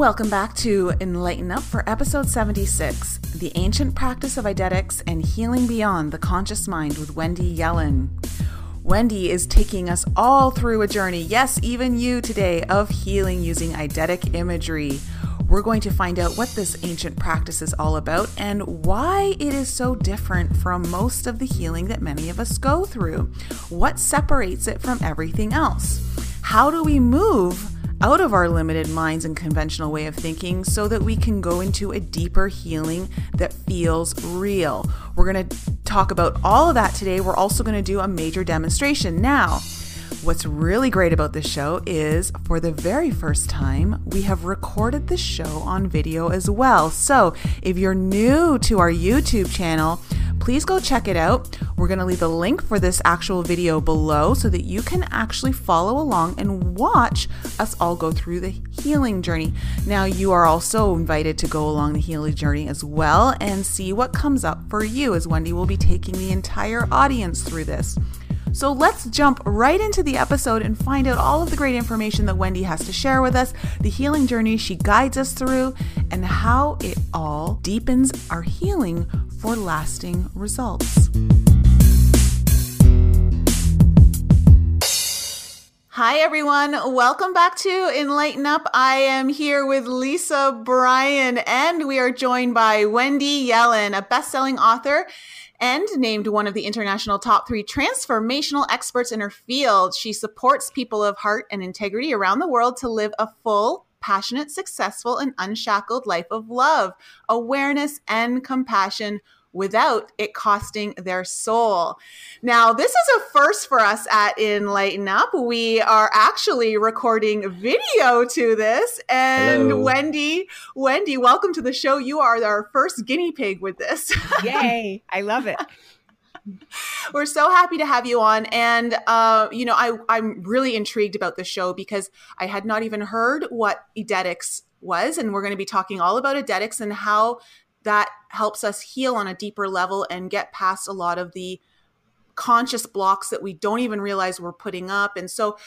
Welcome back to Enlighten Up for episode 76 The Ancient Practice of Eidetics and Healing Beyond the Conscious Mind with Wendy Yellen. Wendy is taking us all through a journey, yes, even you today, of healing using eidetic imagery. We're going to find out what this ancient practice is all about and why it is so different from most of the healing that many of us go through. What separates it from everything else? How do we move? Out of our limited minds and conventional way of thinking so that we can go into a deeper healing that feels real. We're going to talk about all of that today. We're also going to do a major demonstration. Now, What's really great about this show is for the very first time, we have recorded the show on video as well. So if you're new to our YouTube channel, please go check it out. We're going to leave a link for this actual video below so that you can actually follow along and watch us all go through the healing journey. Now, you are also invited to go along the healing journey as well and see what comes up for you, as Wendy will be taking the entire audience through this. So let's jump right into the episode and find out all of the great information that Wendy has to share with us, the healing journey she guides us through, and how it all deepens our healing for lasting results. Hi, everyone. Welcome back to Enlighten Up. I am here with Lisa Bryan, and we are joined by Wendy Yellen, a best selling author and named one of the international top three transformational experts in her field. She supports people of heart and integrity around the world to live a full, passionate, successful, and unshackled life of love, awareness, and compassion without it costing their soul. Now, this is a first for us at Enlighten Up. We are actually recording video to this. And Hello. Wendy, Wendy, welcome to the show. You are our first guinea pig with this. Yay. I love it. We're so happy to have you on. And, uh, you know, I, I'm really intrigued about the show because I had not even heard what Eidetics was. And we're going to be talking all about Eidetics and how that helps us heal on a deeper level and get past a lot of the conscious blocks that we don't even realize we're putting up. And so,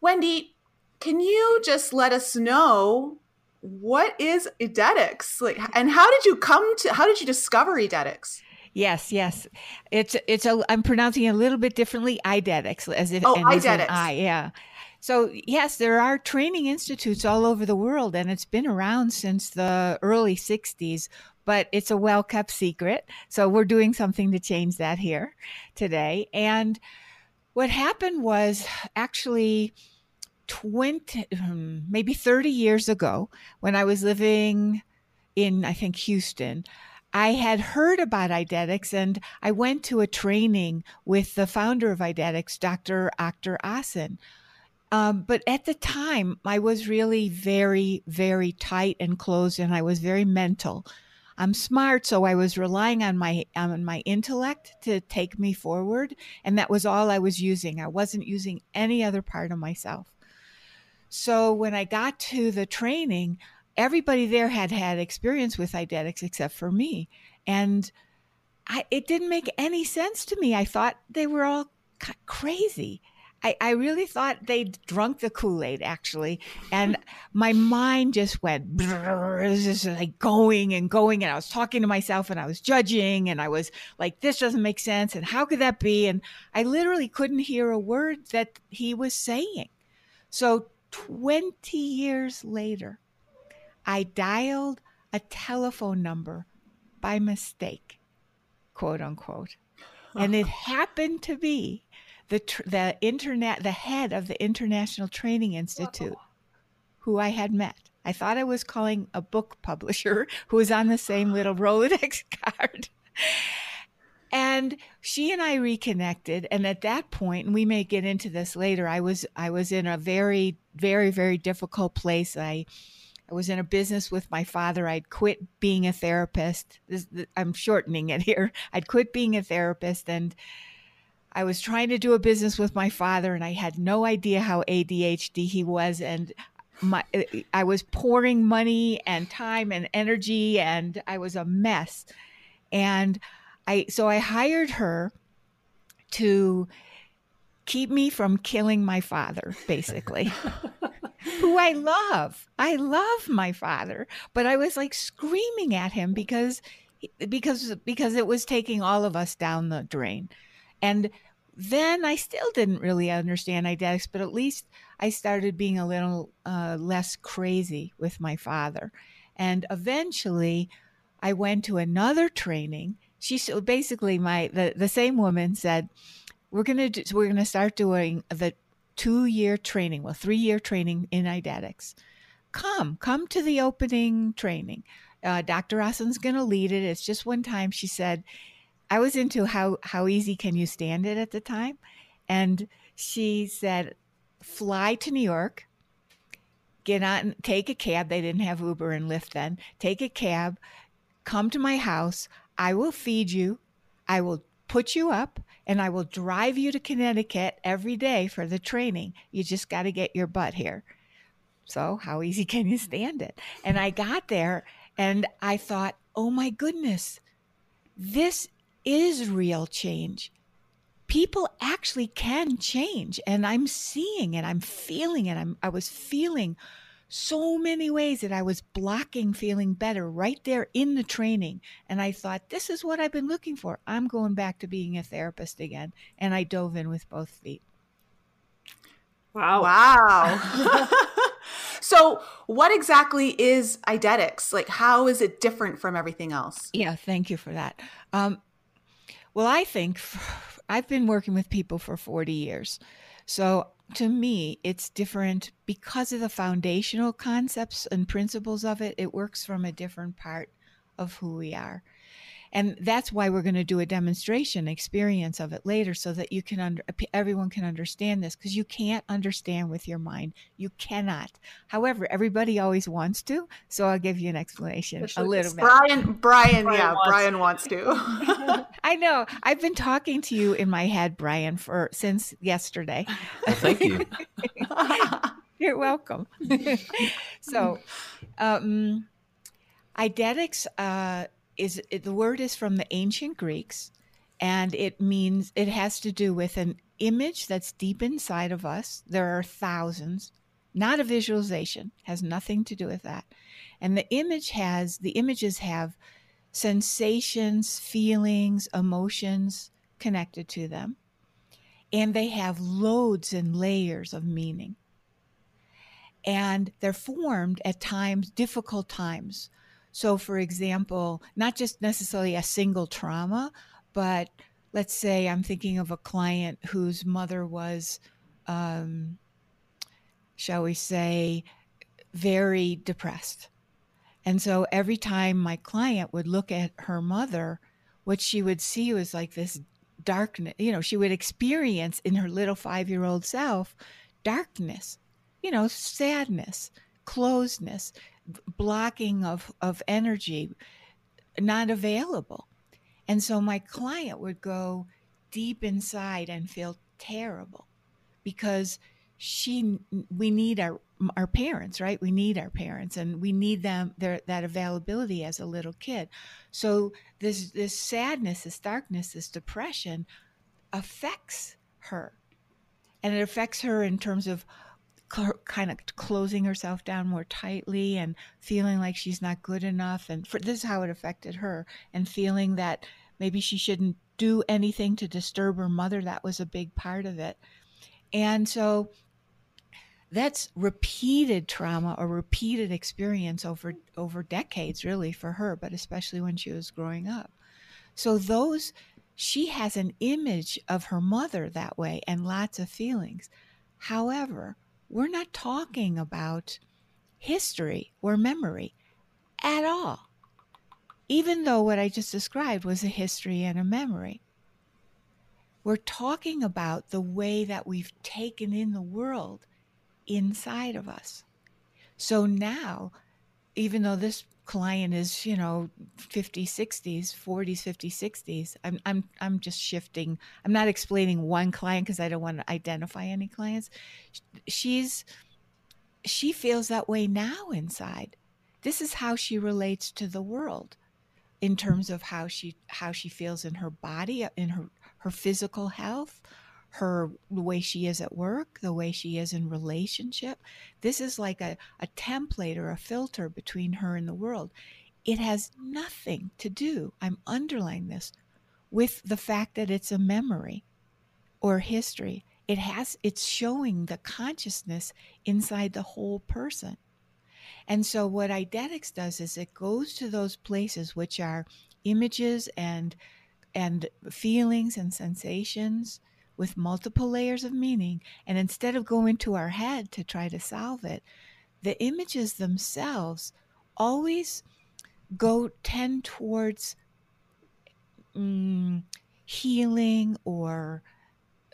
Wendy, can you just let us know what is Eidetics? Like, and how did you come to? How did you discover Eidetics? Yes, yes. It's it's a. I'm pronouncing it a little bit differently. Eidetics, as if oh, Eidetics. I, yeah. So, yes, there are training institutes all over the world, and it's been around since the early 60s, but it's a well kept secret. So, we're doing something to change that here today. And what happened was actually 20, um, maybe 30 years ago, when I was living in, I think, Houston. I had heard about Eidetics and I went to a training with the founder of Eidetics, Dr. Akhter Ahsen. um, but at the time, I was really very, very tight and closed, and I was very mental. I'm smart, so I was relying on my on my intellect to take me forward, and that was all I was using. I wasn't using any other part of myself. So when I got to the training, everybody there had had experience with eidetics except for me, and I, it didn't make any sense to me. I thought they were all crazy. I, I really thought they'd drunk the Kool Aid, actually. And my mind just went, was just like going and going. And I was talking to myself and I was judging and I was like, this doesn't make sense. And how could that be? And I literally couldn't hear a word that he was saying. So 20 years later, I dialed a telephone number by mistake, quote unquote. And it happened to be the tr- the internet the head of the International Training Institute, who I had met. I thought I was calling a book publisher who was on the same little Rolodex card. and she and I reconnected and at that point and we may get into this later I was I was in a very very very difficult place I I was in a business with my father I'd quit being a therapist this, I'm shortening it here I'd quit being a therapist and I was trying to do a business with my father and I had no idea how ADHD he was and my eh, I was pouring money and time and energy and I was a mess. And I so I hired her to keep me from killing my father basically. who I love. I love my father, but I was like screaming at him because because because it was taking all of us down the drain. And then I still didn't really understand eidetics, but at least I started being a little uh, less crazy with my father. And eventually, I went to another training. She so basically my the, the same woman said, "We're gonna do, we're gonna start doing the two year training, well, three year training in eidetics. Come, come to the opening training. Uh, Dr. Ahsen's to lead it. It's just one time. She said, I was into how how easy can you stand it at the time, and she said, fly to New York, get on, take a cab. They didn't have Uber and Lyft then. Take a cab, come to my house. I will feed you. I will put you up and I will drive you to Connecticut every day for the training. You just got to get your butt here. So, how easy can you stand it? And I got there and I thought, oh my goodness, this is real change. People actually can change. And I'm seeing it, I'm feeling it. I'm, I was feeling so many ways that I was blocking feeling better right there in the training. And I thought, this is what I've been looking for. I'm going back to being a therapist again. And I dove in with both feet. Wow. Wow. so, what exactly is eidetics? Like, how is it different from everything else? Yeah, thank you for that. Um, well, I think I've been working with people for 40 years. So to me, it's different because of the foundational concepts and principles of it. It works from a different part of who we are. And that's why we're going to do a demonstration experience of it later so that you can under, everyone can understand this because you can't understand with your mind. You cannot. However, everybody always wants to. So I'll give you an explanation Especially a little bit. Brian, Brian, Brian yeah, wants Brian wants to. I know. I've been talking to you in my head, Brian, for since yesterday. Well, thank you. You're welcome. so, um, eidetics uh, is the word is from the ancient Greeks, and it means it has to do with an image that's deep inside of us. There are thousands, not a visualization, has nothing to do with that. And the image has the images have sensations, feelings, emotions connected to them. And they have loads and layers of meaning. And they're formed at times, difficult times. So, for example, not just necessarily a single trauma, but let's say I'm thinking of a client whose mother was, um, shall we say, very depressed. And so every time my client would look at her mother, what she would see was like this darkness, you know, she would experience in her little five year old self darkness, you know, sadness, closedness, blocking of, of energy, not available. And so my client would go deep inside and feel terrible because she we need our our parents right? We need our parents and we need them their that availability as a little kid. So this this sadness this darkness this depression affects her. And it affects her in terms of cl- kind of closing herself down more tightly and feeling like she's not good enough and for, this is how it affected her and feeling that maybe she shouldn't do anything to disturb her mother. That was a big part of it. And so that's repeated trauma or repeated experience over over decades really for her but especially when she was growing up. So those she has an image of her mother that way and lots of feelings. However we're not talking about history or memory at all even though what i just described was a history and a memory we're talking about the way that we've taken in the world inside of us. So now, even though this client is, you know, 50s, 60s, 40s, 50s, 60s, I'm, I'm, I'm just shifting. I'm not explaining one client because I don't want to identify any clients. She's, she feels that way now inside. This is how she relates to the world in terms of how she how she feels in her body in her her physical health her the way she is at work, the way she is in relationship. This is like a, a template or a filter between her and the world. It has nothing to do, I'm underlining this, with the fact that it's a memory or history. It has it's showing the consciousness inside the whole person. And so what Eidetics does is it goes to those places which are images and and feelings and sensations with multiple layers of meaning and instead of going to our head to try to solve it the images themselves always go tend towards mm, healing or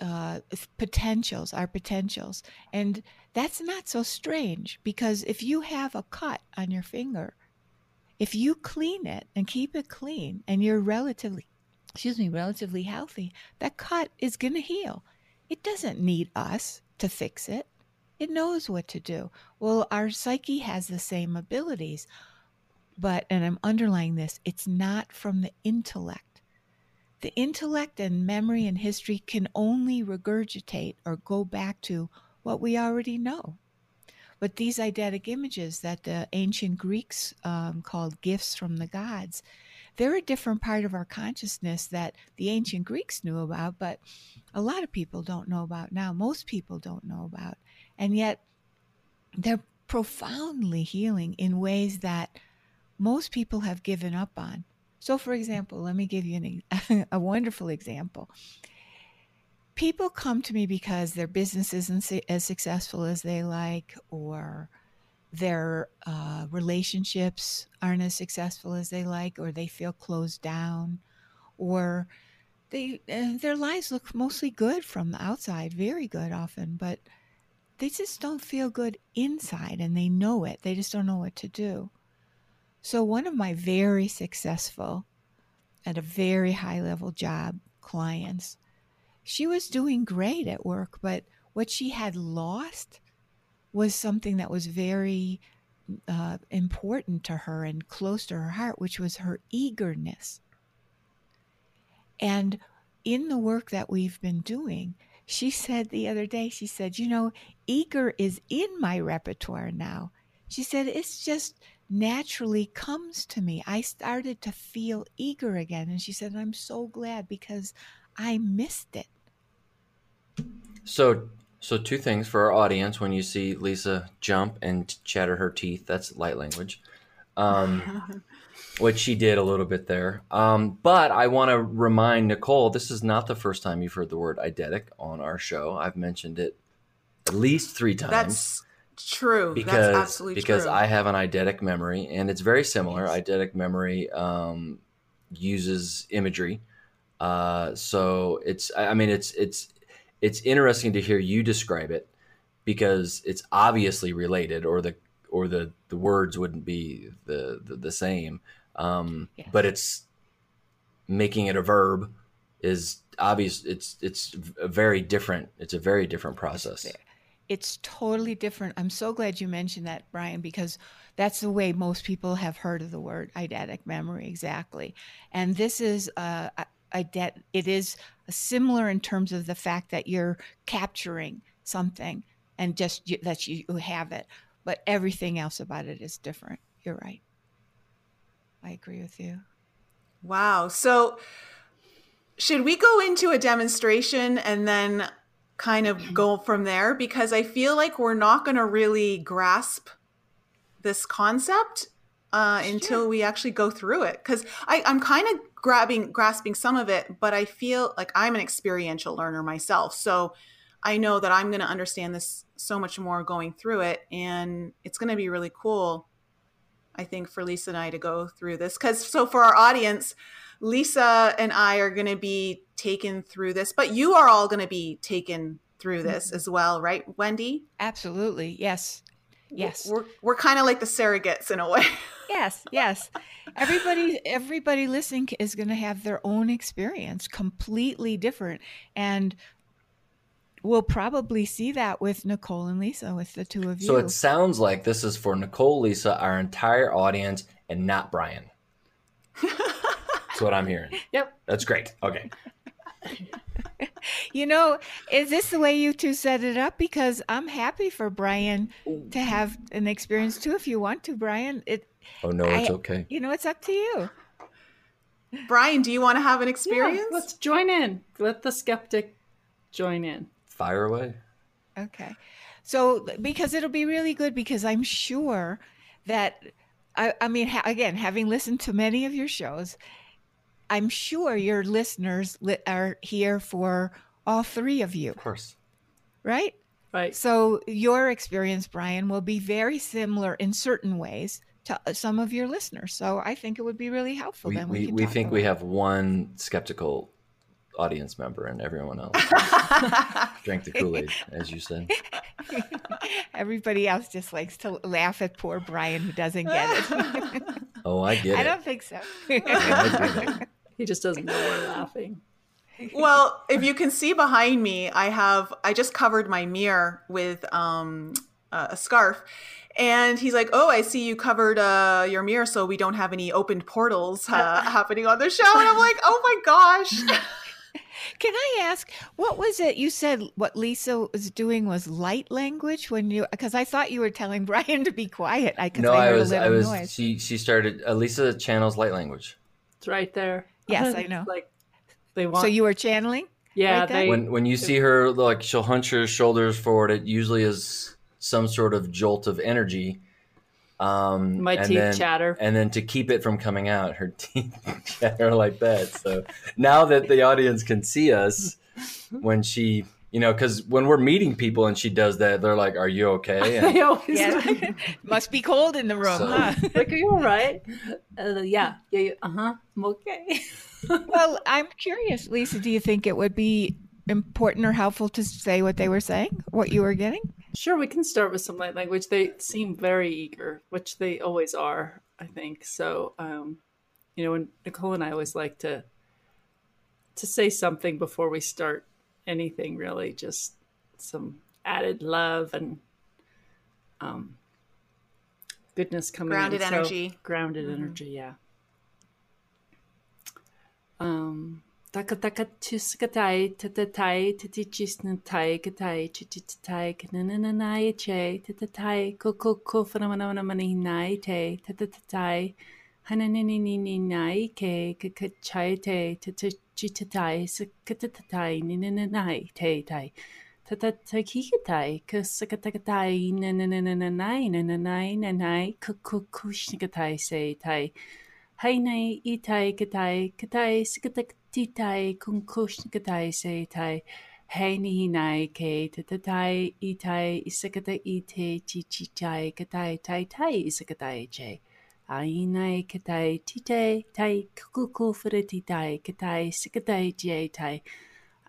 uh, potentials, our potentials. And that's not so strange because if you have a cut on your finger, if you clean it and keep it clean and you're relatively, excuse me, relatively healthy, that cut is going to heal. It doesn't need us to fix it. It knows what to do. Well, our psyche has the same abilities, but, and I'm underlying this, it's not from the intellect the intellect and memory and history can only regurgitate or go back to what we already know. But these eidetic images that the ancient Greeks um, called gifts from the gods, they're a different part of our consciousness that the ancient Greeks knew about, but a lot of people don't know about now. Most people don't know about. And yet they're profoundly healing in ways that most people have given up on. So, for example, let me give you an, a wonderful example. People come to me because their business isn't as successful as they like, or their uh, relationships aren't as successful as they like, or they feel closed down, or they uh, their lives look mostly good from the outside, very good often, but they just don't feel good inside, and they know it. They just don't know what to do. So, one of my very successful, at a very high level job clients, she was doing great at work, but what she had lost was something that was very uh, important to her and close to her heart, which was her eagerness. And in the work that we've been doing, she said the other day, she said, You know, eager is in my repertoire now. She said, It's just naturally comes to me. I started to feel eager again. And she said, I'm so glad because I missed it. So, so two things for our audience when you see Lisa jump and chatter her teeth, that's light language. Um, which she did a little bit there. Um, but I want to remind Nicole, this is not the first time you've heard the word eidetic on our show. I've mentioned it at least three times. That's True. Because, That's absolutely because true. I have an eidetic memory and it's very similar. Yes. Eidetic memory um, uses imagery. Uh, so it's, I mean, it's, it's, it's interesting to hear you describe it because it's obviously related or the, or the, the words wouldn't be the, the, the same. Um, yes. but it's making it a verb is obvious. It's, it's a very different, it's a very different process it's totally different. I'm so glad you mentioned that, Brian, because that's the way most people have heard of the word eidetic memory exactly. And this is uh, eidet. It is similar in terms of the fact that you're capturing something and just you, that you have it, but everything else about it is different. You're right. I agree with you. Wow. So, should we go into a demonstration and then kind of go from there because I feel like we're not going to really grasp this concept uh, sure. until we actually go through it. Because I'm kind of grabbing, grasping some of it, but I feel like I'm an experiential learner myself. So I know that I'm going to understand this so much more going through it, and it's going to be really cool. I think for Lisa and I to go through this because so for our audience, Lisa and I are going to be taken through this, but you are all going to be taken through this mm-hmm. as well, right, Wendy? Absolutely. Yes. Yes. We're we're kind of like the surrogates in a way. yes, yes. Everybody everybody listening is going to have their own experience, completely different. And we'll probably see that with Nicole and Lisa, with the two of you. So it sounds like this is for Nicole, Lisa, our entire audience, and not Brian. That's what I'm hearing. Yep. That's great. Okay. You know, is this the way you two set it up? Because I'm happy for Brian to have an experience too. If you want to, Brian, it. Oh no, it's I- okay. You know, it's up to you. Brian, do you want to have an Yeah, experience? let's join in. Let the skeptic join in. Fire away. Okay. So, because it'll be really good, because I'm sure that, I, I mean, ha- again, having listened to many of your shows, I'm sure your listeners li- are here for all three of you, Of course. right? Right. So, your experience, Brian, will be very similar in certain ways to uh, some of your listeners. So, I think it would be really helpful. We, then we, can we think we have one skeptical audience member and everyone else drank the Kool-Aid, as you said. Everybody else just likes to laugh at poor Brian who doesn't get it. Oh, I get I it. I don't think so. I get it. He just doesn't know we're laughing. well, if you can see behind me, I have I just covered my mirror with um, a a scarf, and he's like, "Oh, I see you covered uh, your mirror, so we don't have any opened portals uh, happening on the show." And I'm like, "Oh my gosh!" Can I ask, what was it you said what Lisa was doing was light language when you, because I thought you were telling Brian to be quiet. I, cause No, I I was. a I was. noise. She she started. Lisa channels light language. It's right there. Yes, I know. like they want. So you were channeling? yeah, like that? they. When when you see her, like she'll hunch her shoulders forward. It usually is some sort of jolt of energy. Um, my and teeth then- chatter. and then to keep it from coming out, her teeth chatter like that. So now that the audience can see us, when she, you know, because when we're meeting people and she does that, they're like, "Are you okay?" And Yeah. Must be cold in the room, So- huh? like, are you all right? Uh, yeah, yeah, yeah. Uh huh. I'm okay. well, I'm curious, Lisa, do you think it would be important or helpful to say what they were saying, what you were getting? Sure, we can start with some light language. They seem very eager, which they always are, I think. So, um, you know, and Nicole and I always like to to say something before we start anything. Really, just some added love and um, goodness coming Grounded in. So- energy. grounded Mhm. energy. Yeah. Um. Taka taka tuskatai tatatai tatichisnatai katai chichitatai kanananai che tatatai koko kofanamanamani nai te tatatai hananini nai ke kakachai te ちたたい、すかたたたい、ねねねないていたい。たたたきけたい、くすかたかたい、ねねねねねないねねないねないくくくしかたいせいたい。はいないいたいかたい、かたいすかたかてたい、くんくしかたいせいたい。はいにいないけたたたい、いたい、いすかたいてちちたいかたいたいたい、いすかたいち。ainai katai tite tai kukuku furetitai katai sikatai jietai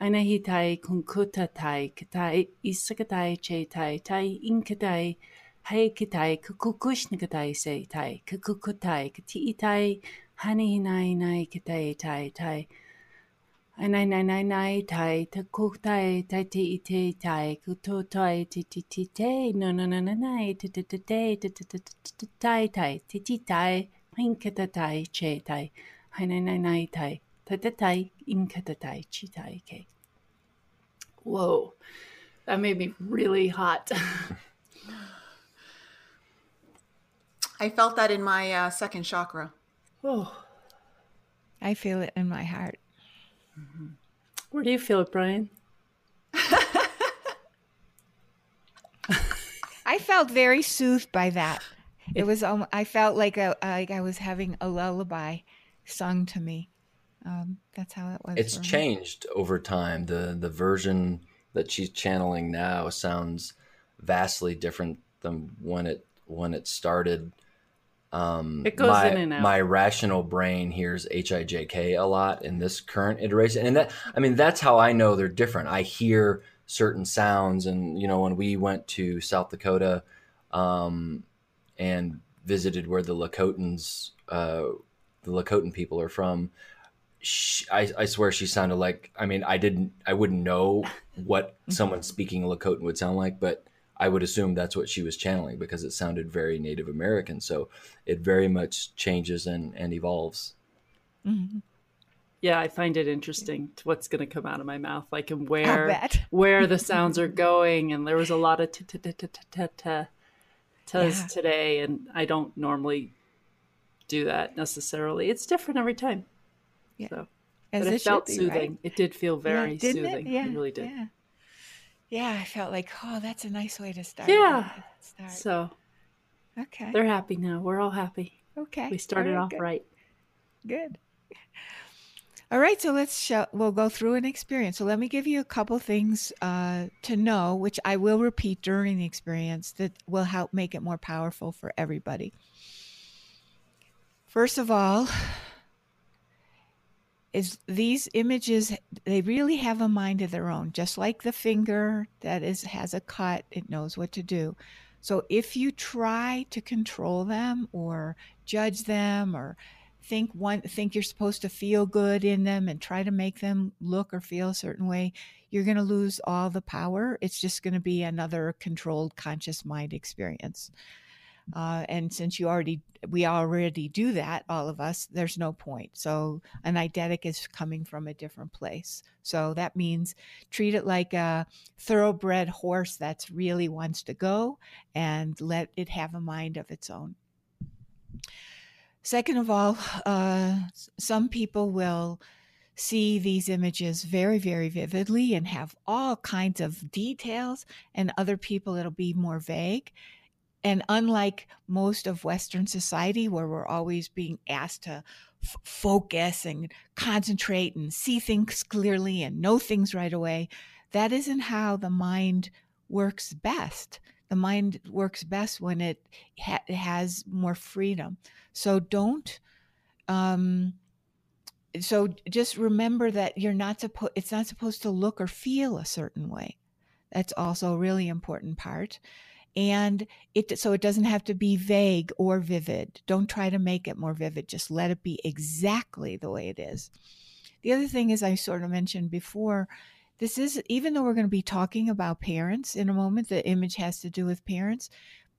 ainahi tai kunkuta tai katai isakatai chetai tai inkatai hai katai kukukushnikatai seitai kukukutai katiitai hanihinai nai katai tai tai, tai Nai nai nai nai tai ta cook tai tai ti te tai kuto tai ti ti ti te no no no no nai ta ta ta te ta ta ta ta tai tai ti ti tai inkata tai che tai hai nai nai nai tai ta ta tai inkata tai chi tai ke. Whoa, that made me really hot. I felt that in my uh, second chakra. Oh, I feel it in my heart. Where do you feel it, Brian? I felt very soothed by that. It was um, I felt like a like I was having a lullaby sung to me. Um, that's how it was. it's for me. changed over time. The the version that she's channeling now sounds vastly different than when it when it started. Um, It goes my, in and out. My rational brain hears H I J K a lot in this current iteration, and that I mean that's how I know they're different. I hear certain sounds, and you know when we went to South Dakota um, and visited where the Lakotans, uh, the Lakotan people are from, she, I, I swear she sounded like I mean I didn't I wouldn't know what someone speaking Lakota would sound like, but I would assume that's what she was channeling because it sounded very Native American. So it very much changes and, and evolves. Mhm. yeah, I find it interesting what's going to come out of my mouth, like and where where the sounds are going. And there was a lot of today, and I don't normally do that necessarily. It's different every time. Yeah. So, As but it, it felt be, soothing. Right? It did feel very yeah, soothing. It? Yeah, it really did. Yeah. I felt like, oh, that's a nice way to start. Yeah. Start. So, okay, they're happy now. We're all happy. Okay, we started right, off good. right. Good. All right, so let's show, we'll go through an experience. So let me give you a couple things uh, to know, which I will repeat during the experience that will help make it more powerful for everybody. First of all, is these images they really have a mind of their own just like the finger that is has a cut it knows what to do. So if you try to control them or judge them or think one think you're supposed to feel good in them and try to make them look or feel a certain way you're going to lose all the power. It's just going to be another controlled conscious mind experience uh, and since you already we already do that all of us there's no point. So an eidetic is coming from a different place. So that means treat it like a thoroughbred horse that's really wants to go and let it have a mind of its own. Second of all, uh, some people will see these images very, very vividly and have all kinds of details, and other people it'll be more vague. And unlike most of Western society, where we're always being asked to f- focus and concentrate and see things clearly and know things right away, that isn't how the mind works best the mind works best when it ha- has more freedom. So don't. Um, so just remember that you're not supposed. It's not supposed to look or feel a certain way. That's also a really important part. And it so it doesn't have to be vague or vivid. Don't try to make it more vivid. Just let it be exactly the way it is. The other thing is I sort of mentioned before this is, even though we're going to be talking about parents in a moment, the image has to do with parents.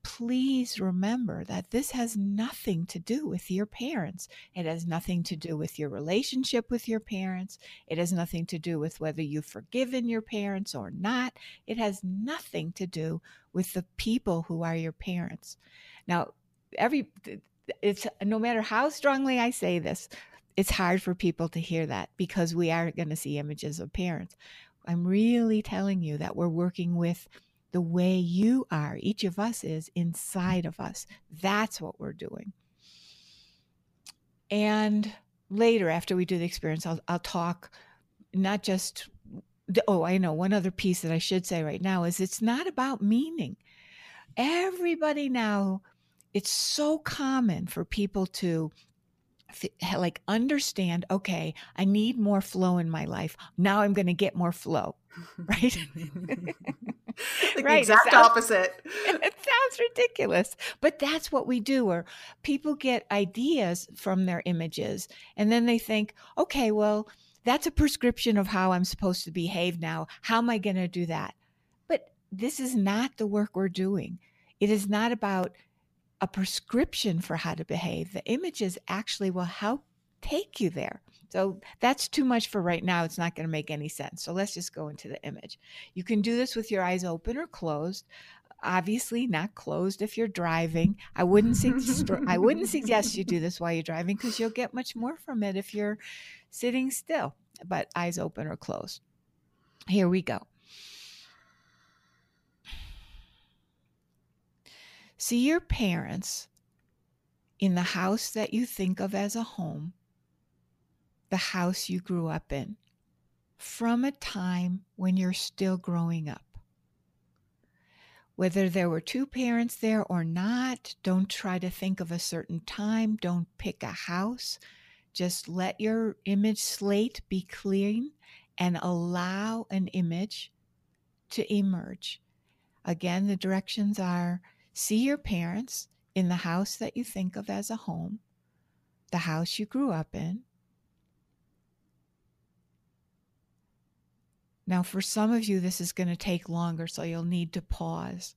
Please remember that this has nothing to do with your parents. It has nothing to do with your relationship with your parents. It has nothing to do with whether you've forgiven your parents or not. It has nothing to do with the people who are your parents. Now, every it's no matter how strongly I say this, it's hard for people to hear that because we are going to see images of parents. I'm really telling you that we're working with the way you are, each of us is inside of us. That's what we're doing. And later, after we do the experience, I'll, I'll talk not just, oh, I know one other piece that I should say right now is it's not about meaning. Everybody now, it's so common for people to like understand okay i need more flow in my life now i'm going to get more flow right like right. exact sounds, opposite it sounds ridiculous but that's what we do or people get ideas from their images and then they think okay well that's a prescription of how i'm supposed to behave now how am i going to do that but this is not the work we're doing it is not about a prescription for how to behave. The images actually will help take you there. So that's too much for right now. It's not going to make any sense. So let's just go into the image. You can do this with your eyes open or closed. Obviously, not closed if you're driving. I wouldn't suggest I wouldn't suggest you do this while you're driving because you'll get much more from it if you're sitting still. But eyes open or closed. Here we go. See your parents in the house that you think of as a home, the house you grew up in, from a time when you're still growing up. Whether there were two parents there or not, don't try to think of a certain time. Don't pick a house. Just let your image slate be clean and allow an image to emerge. Again, the directions are See your parents in the house that you think of as a home, the house you grew up in. Now, for some of you, this is going to take longer, so you'll need to pause.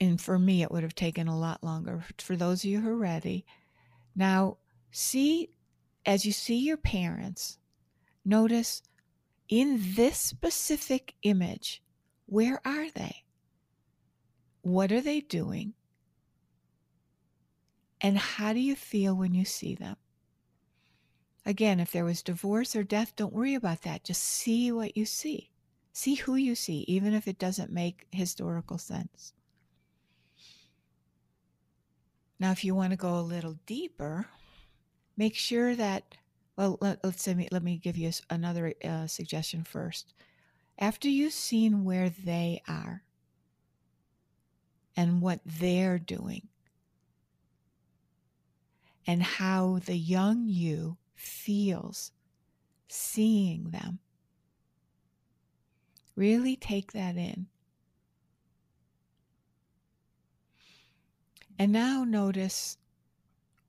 And for me, it would have taken a lot longer. For those of you who are ready, now see as you see your parents, notice in this specific image, where are they? What are they doing? And how do you feel when you see them? Again, if there was divorce or death, don't worry about that. Just see what you see. See who you see, even if it doesn't make historical sense. Now, if you want to go a little deeper, make sure that, well, let, us say, let me give you another uh, suggestion first. After you've seen where they are and what they're doing, and how the young you feels seeing them. Really take that in. And now notice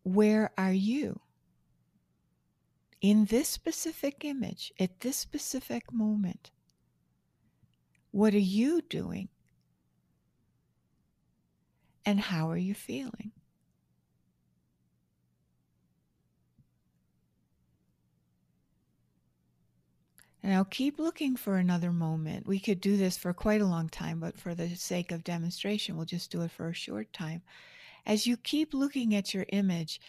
where are you? In this specific image, at this specific moment, what are you doing? And how are you feeling? Now keep looking for another moment. We could do this for quite a long time, but for the sake of demonstration, we'll just do it for a short time. As you keep looking at your image,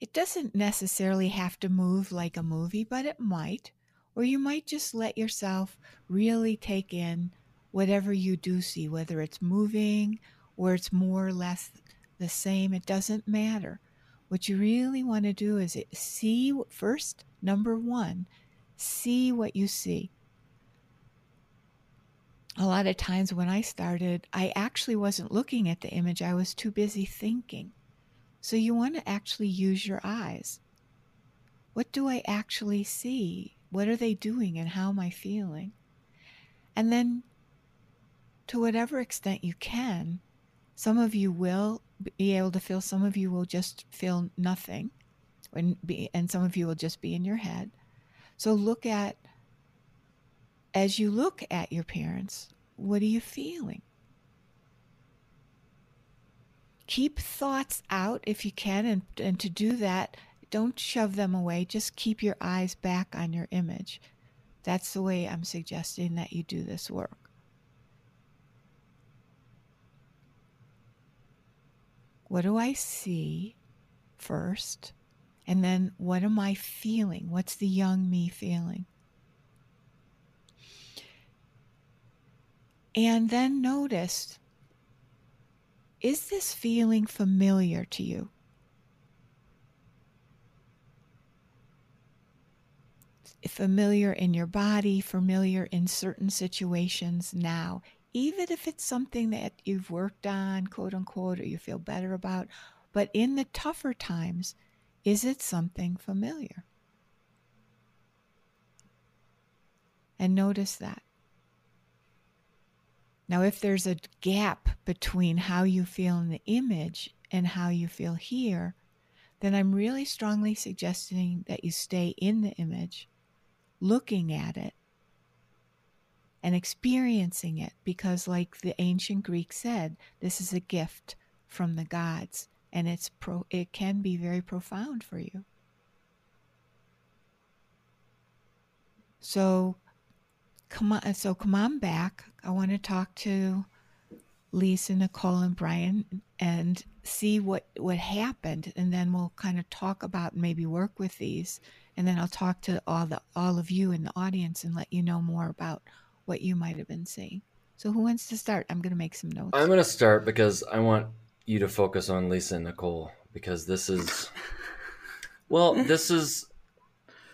it doesn't necessarily have to move like a movie, but it might. Or you might just let yourself really take in whatever you do see, whether it's moving or it's more or less the same, it doesn't matter. What you really want to do is see first, number one, See what you see. A lot of times when I started, I actually wasn't looking at the image, I was too busy thinking. So you want to actually use your eyes. What do I actually see? What are they doing and how am I feeling? And then, to whatever extent you can, some of you will be able to feel, some of you will just feel nothing, and, be, and some of you will just be in your head. So look at, as you look at your parents, what are you feeling? Keep thoughts out if you can, and, and to do that, don't shove them away. Just keep your eyes back on your image. That's the way I'm suggesting that you do this work. What do I see first? And then what am I feeling? What's the young me feeling? And then notice is this feeling familiar to you? Familiar in your body, familiar in certain situations now, even if it's something that you've worked on, quote unquote, or you feel better about. But in the tougher times, is it something familiar? And notice that. Now, if there's a gap between how you feel in the image and how you feel here, then I'm really strongly suggesting that you stay in the image, looking at it, and experiencing it because, like the ancient Greek said, this is a gift from the gods and it's pro it can be very profound for you. So come on so come on back. I want to talk to Lisa, Nicole, and Brian and see what what happened and then we'll kind of talk about maybe work with these and then I'll talk to all the all of you in the audience and let you know more about what you might have been seeing. So who wants to start? I'm going to make some notes. I'm going to start because I want you to focus on Lisa and Nicole because this is, well, this is,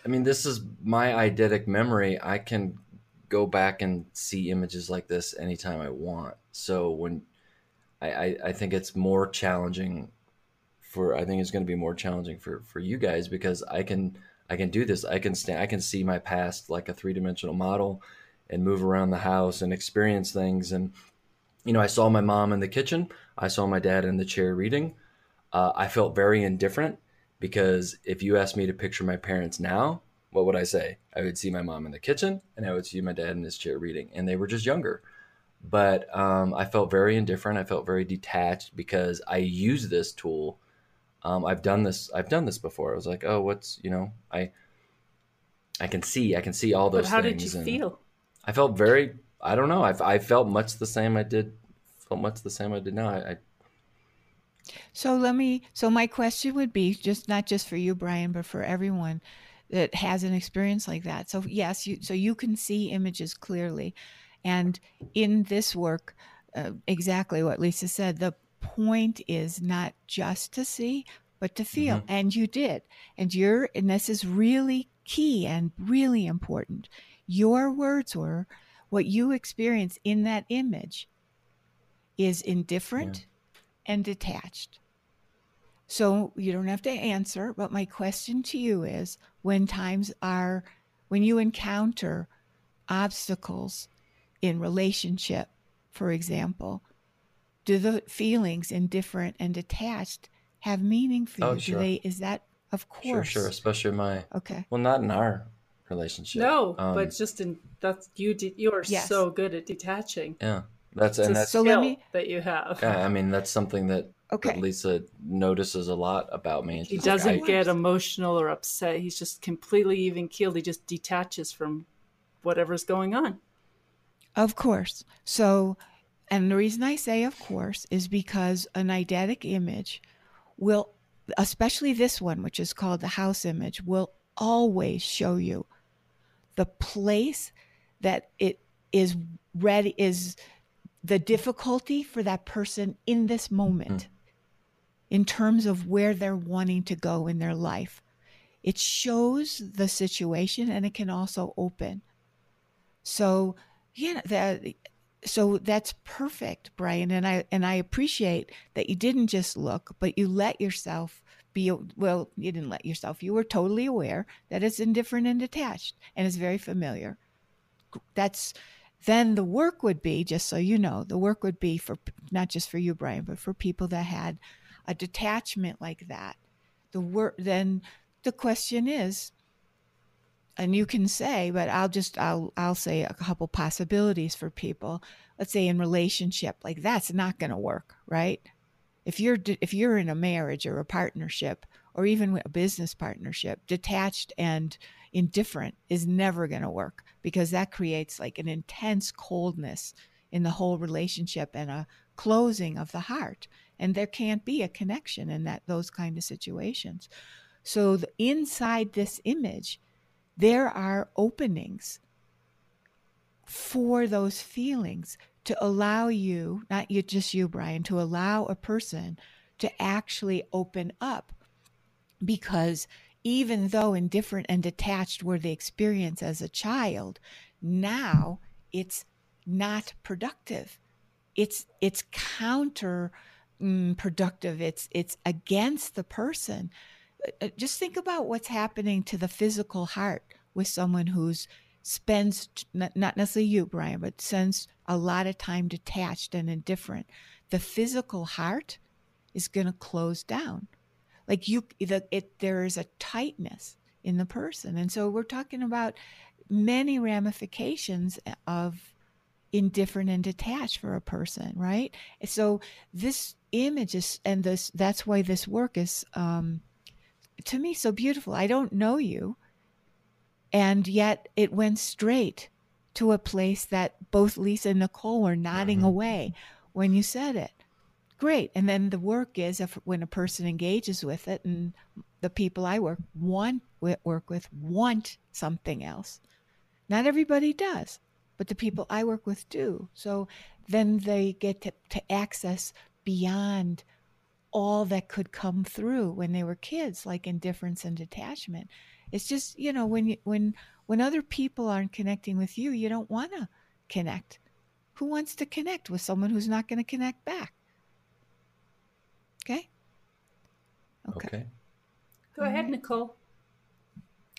I mean, this is my eidetic memory. I can go back and see images like this anytime I want. So when I, I, I think it's more challenging for, I think it's going to be more challenging for, for you guys because I can, I can do this. I can stand, I can see my past like a three dimensional model and move around the house and experience things. And, you know, I saw my mom in the kitchen. I saw my dad in the chair reading. Uh, I felt very indifferent because if you asked me to picture my parents now, what would I say? I would see my mom in the kitchen and I would see my dad in his chair reading, and they were just younger. But um, I felt very indifferent. I felt very detached because I use this tool um, I've done this. I've done this before. I was like, oh, what's you know, I I can see, I can see all those. But how things did you and feel? I felt very. I don't know. I I felt much the same. I did felt much the same I did now. I, I So let me. So my question would be just not just for you, Brian, but for everyone that has an experience like that. So yes, you. So you can see images clearly, and in this work, uh, exactly what Lisa said. The point is not just to see, but to feel, and you did, and you're. And this is really key and really important. Your words were what you experience in that image is indifferent and detached. So you don't have to answer, but my question to you is when times are, when you encounter obstacles in relationship, for example, do the feelings indifferent and detached have meaning for oh, you? Oh, Do sure. they, is that, of course? sure, sure, especially my Okay. well, not in our relationship. No, Um, but just in that's you. De- you are Yes. so good at detaching. yeah, that's It's and a that's So skill let me- that you have. yeah, I mean that's something that, Okay. that Lisa notices a lot about me. and he doesn't I- get emotional or upset. He's just completely even keeled. He just detaches from whatever's going on. Of course. So, and the reason I say of course is because an eidetic image will, especially this one, which is called the house image, will always show you the place that it is ready, is the difficulty for that person in this moment hmm. in terms of where they're wanting to go in their life. It shows the situation and it can also open. So, yeah, that so that's perfect, Brian, and I and I appreciate that you didn't just look, but you let yourself be well, you didn't let yourself. You were totally aware that it's indifferent and detached and it's very familiar. That's then the work would be just so you know, the work would be for not just for you, Brian, but for people that had a detachment like that. The work then the question is and you can say but i'll just i'll i'll say a couple possibilities for people let's say in relationship like that's not going to work right if you're if you're in a marriage or a partnership or even a business partnership detached and indifferent is never going to work because that creates like an intense coldness in the whole relationship and a closing of the heart. And there can't be a connection in that those kind of situations. So the, inside this image there are openings for those feelings to allow you, not you, just you, Brian, to allow a person to actually open up. Because even though indifferent and detached were the experience as a child, now it's not productive. It's it's counter mm, productive. It's it's against the person uh, just think about what's happening to the physical heart with someone who's spends not necessarily you brian but spends a lot of time detached and indifferent the physical heart is going to close down like you the, it there is a tightness in the person and so we're talking about many ramifications of indifferent and detached for a person right so this image is and this that's why this work is um to me so beautiful. I don't know you. And yet it went straight to a place that both Lisa and Nicole were nodding mm-hmm. away when you said it. Great. And then the work is if when a person engages with it and the people I work want work with want something else. Not everybody does, but the people I work with do. So then they get to, to access beyond all that could come through when they were kids like indifference and detachment it's just you know when you, when when other people aren't connecting with you you don't want to connect who wants to connect with someone who's not going to connect back okay okay. Go ahead, Nicole.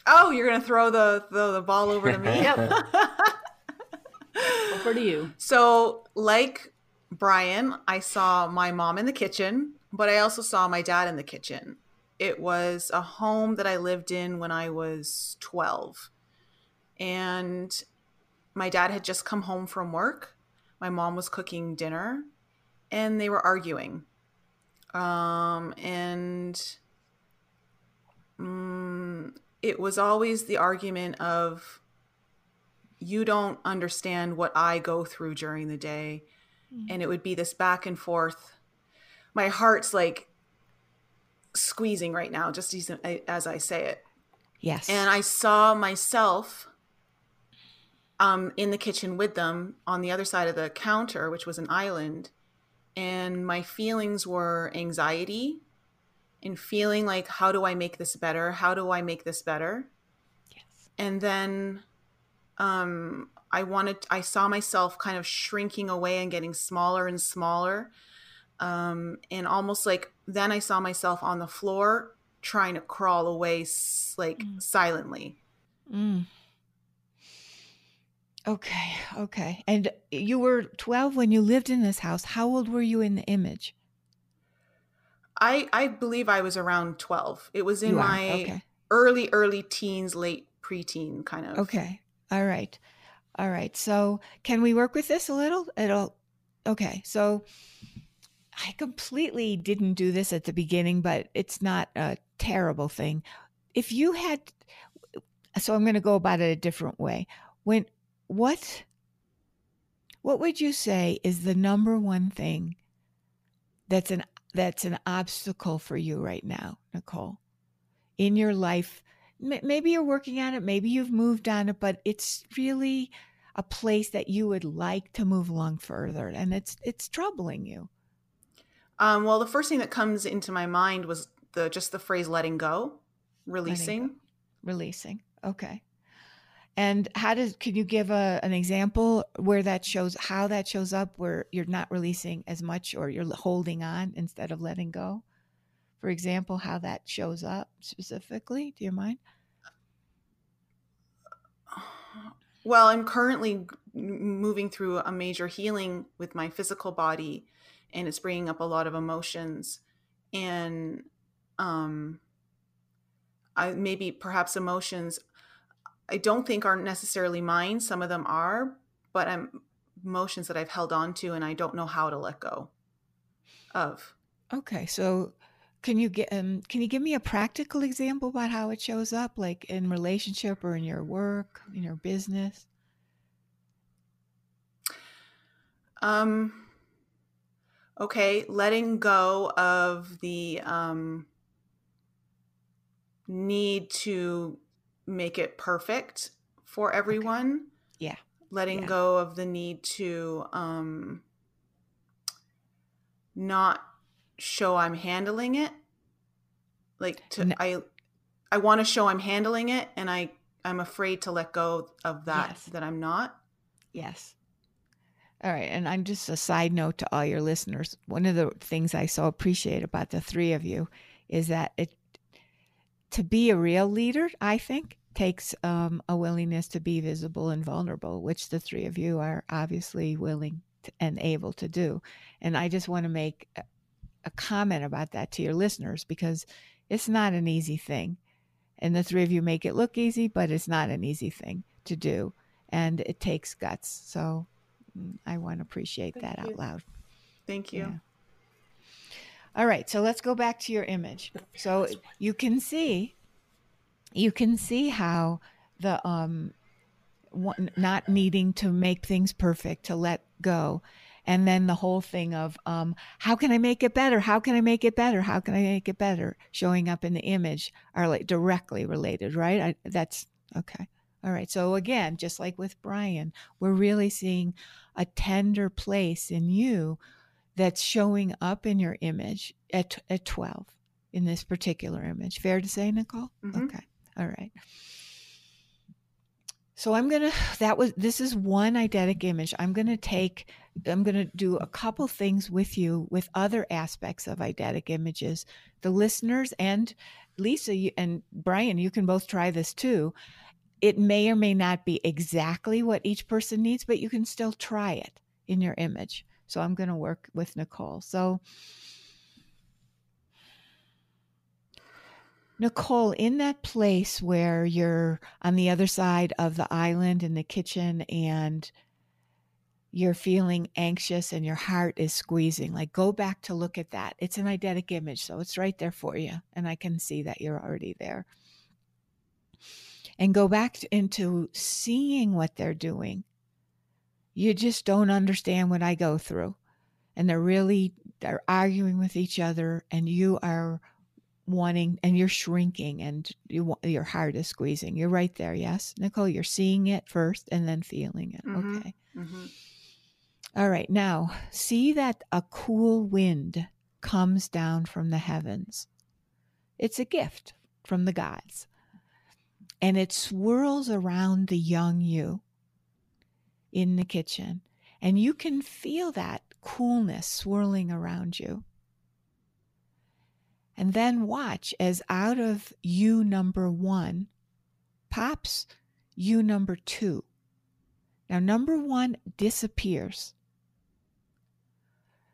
Oh, you're gonna throw the the, the ball over to me. Yep. Over to you. So, like Brian, I saw my mom in the kitchen, but I also saw my dad in the kitchen. It was a home that I lived in when I was 12. And my dad had just come home from work. My mom was cooking dinner, and they were arguing. Um, and mm, it was always the argument of you don't understand what I go through during the day. And it would be this back and forth. My heart's like squeezing right now, just as, as I say it. Yes. And I saw myself um, in the kitchen with them on the other side of the counter, which was an island. And my feelings were anxiety and feeling like, how do I make this better? How do I make this better? yes. and then um i wanted i saw myself kind of shrinking away and getting smaller and smaller um and almost like then i saw myself on the floor trying to crawl away like Mm. silently Mm. Okay. Okay. And you were 12 when you lived in this house. How old were you in the image? i i believe i was around 12 it was in my okay. early early teens late preteen kind of Okay. All right. All right. So, can we work with this a little? It'll Okay. So, I completely didn't do this at the beginning, but it's not a terrible thing. If you had so I'm going to go about it a different way. When what what would you say is the number one thing that's an that's an obstacle for you right now, Nicole? In your life maybe you're working on it maybe you've moved on it but it's really a place that you would like to move along further and it's it's troubling you um well the first thing that comes into my mind was the just the phrase letting go releasing. Releasing. Okay. And how does can you give a, an example where that shows how that shows up where you're not releasing as much or you're holding on instead of letting go? For example how that shows up specifically do you mind? Well, I'm currently moving through a major healing with my physical body, and it's bringing up a lot of emotions, and um, I maybe perhaps emotions I don't think aren't necessarily mine. Some of them are, but I'm emotions that I've held on to, and I don't know how to let go of. Okay, so can you get um, can you give me a practical example about how it shows up, like in relationship or in your work, in your business? Um, okay, letting go of the um, need to make it perfect for everyone. Yeah. Letting Yeah. go of the need to um, not show I'm handling it. Like to No. I I want to show I'm handling it and I I'm afraid to let go of that Yes. that I'm not. Yes. All right, and I'm just a side note to all your listeners. One of the things I so appreciate about the three of you is that it to be a real leader, I think, takes um, a willingness to be visible and vulnerable, which the three of you are obviously willing to, and able to do. And I just want to make a, a comment about that to your listeners because it's not an easy thing. And the three of you make it look easy, but it's not an easy thing to do. And it takes guts. So I want to appreciate Thank that you. out loud. Thank you. Yeah. All right, so let's go back to your image. So you can see, you can see how the um, one, not needing to make things perfect, to let go, and then the whole thing of um, how can I make it better? How can I make it better? How can I make it better? Showing up in the image are like directly related, right? I, that's okay. All right. So again, just like with Brian, we're really seeing a tender place in you that's showing up in your image at, at 12 in this particular image. Fair to say, Nicole? Mhm. Okay. All right. So I'm going to, that was, this is one eidetic image. I'm going to take, I'm going to do a couple things with you with other aspects of eidetic images. The listeners and Lisa you, and Brian, you can both try this too. It may or may not be exactly what each person needs, but you can still try it in your image. So I'm going to work with Nicole. So, Nicole, in that place where you're on the other side of the island in the kitchen and you're feeling anxious and your heart is squeezing. Like, go back to look at that. It's an eidetic image, so it's right there for you. And I can see that you're already there. And go back into seeing what they're doing. You just don't understand what I go through. And they're really they're arguing with each other and you are wanting and you're shrinking and you, your heart is squeezing. You're right there, yes, Nicole. You're seeing it first and then feeling it. Mm-hmm. Okay. Mm-hmm. All right. Now see that a cool wind comes down from the heavens. It's a gift from the gods, and it swirls around the young you in the kitchen, and you can feel that coolness swirling around you. And then watch as out of you number one pops you number two. Now, number one disappears.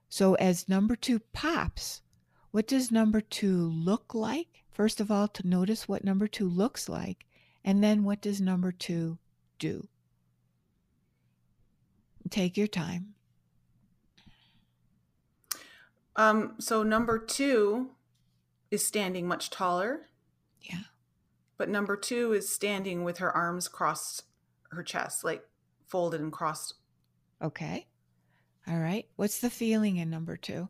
So, as number two pops, what does number two look like? First of all, to notice what number two looks like, and then what does number two do? Take your time. Um, so, number two is standing much taller. Yeah. But number two is standing with her arms crossed her chest, like folded and crossed. Okay. All right. What's the feeling in number two?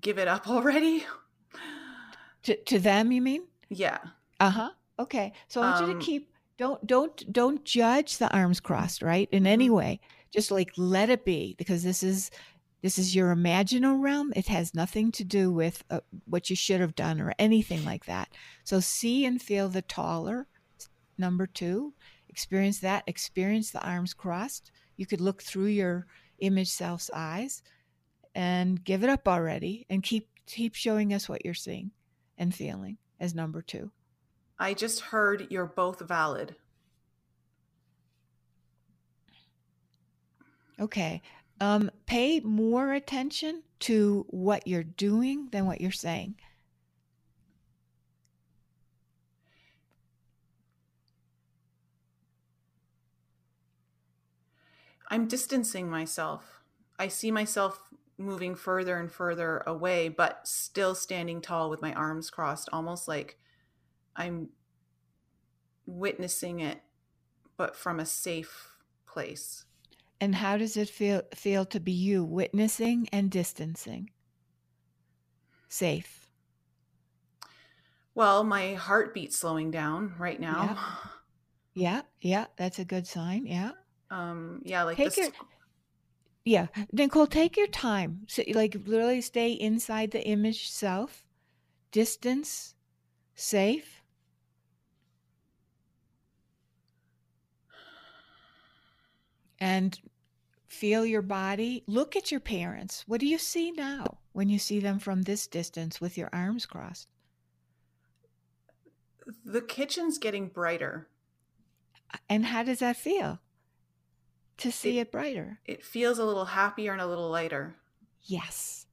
Give it up already. To to them, you mean? Yeah. Uh huh. Okay. So I want um, you to um, keep don't don't don't judge the arms crossed, right? In any mm-hmm. way. Just like let it be because this is this is your imaginal realm. It has nothing to do with uh, what you should have done or anything like that. So see and feel the taller number 2. Experience that. Experience the arms crossed. You could look through your image self's eyes and give it up already and keep keep showing us what you're seeing and feeling as number 2. I just heard you're both valid. Okay um, pay more attention to what you're doing than what you're saying. I'm distancing myself. I see myself moving further and further away, but still standing tall with my arms crossed, almost like I'm witnessing it, but from a safe place. And how does it feel feel to be you witnessing and distancing? Safe. Well, my heartbeat slowing down right now. Yeah. yeah, yeah, that's a good sign. Yeah. Um, yeah, like take this... your, yeah, Nicole, take your time. So, like literally stay inside the image self, distance, safe. And Feel your body. Look at your parents. What do you see now when you see them from this distance with your arms crossed? The kitchen's getting brighter. And how does that feel? To see it, it brighter. It feels a little happier and a little lighter. Yes.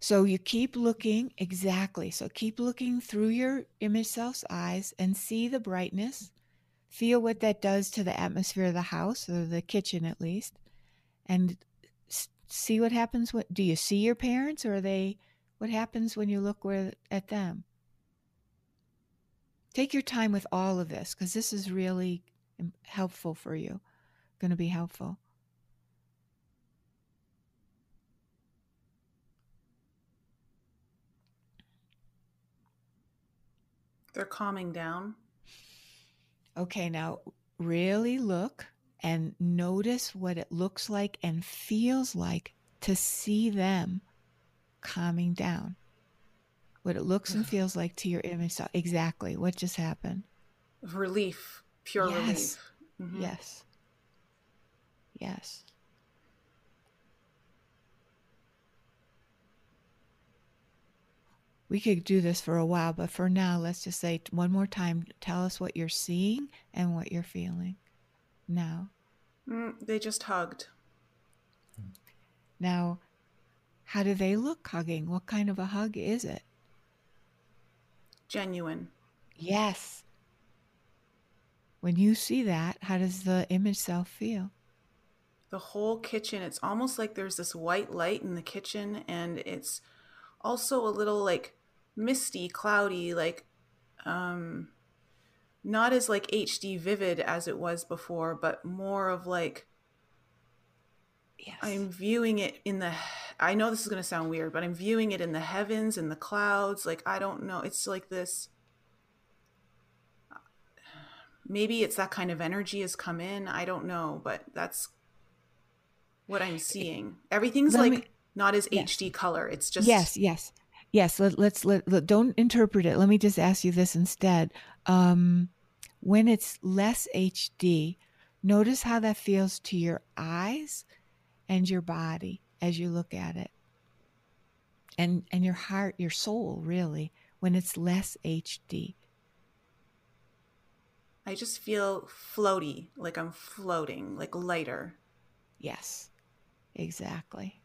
So you keep looking, exactly. So keep looking through your image self's eyes and see the brightness. Feel what that does to the atmosphere of the house, or the kitchen at least and see what happens what do you see your parents or are they what happens when you look where, at them take your time with all of this because this is really um, helpful for you going to be helpful they're calming down okay now really look and notice what it looks like and feels like to see them calming down. What it looks and feels like to your image. So exactly what just happened. Relief, pure yes. relief. Mm-hmm. Yes. Yes. We could do this for a while, but for now, let's just say one more time tell us what you're seeing and what you're feeling now? Mm, they just hugged. Now, how do they look hugging? What kind of a hug is it? Genuine. Yes. when you see that, how does the image self feel? The whole kitchen, it's almost like there's this white light in the kitchen, and it's also a little like misty, cloudy, like um not as like HD vivid as it was before, but more of like Yes. I'm viewing it in the I know this is going to sound weird, but I'm viewing it in the heavens and the clouds. Like I don't know, it's like this maybe it's that kind of energy has come in. I don't know, but that's what I'm seeing. Everything's Let like me- not as Yes. HD color. It's just yes, yes, yes. Let, let's let, let- don't interpret it. Let me just ask you this instead. Um, when it's less HD, notice how that feels to your eyes and your body as you look at it, and and your heart, your soul, really. When it's less HD, I just feel floaty, like I'm floating, like lighter. yes, exactly.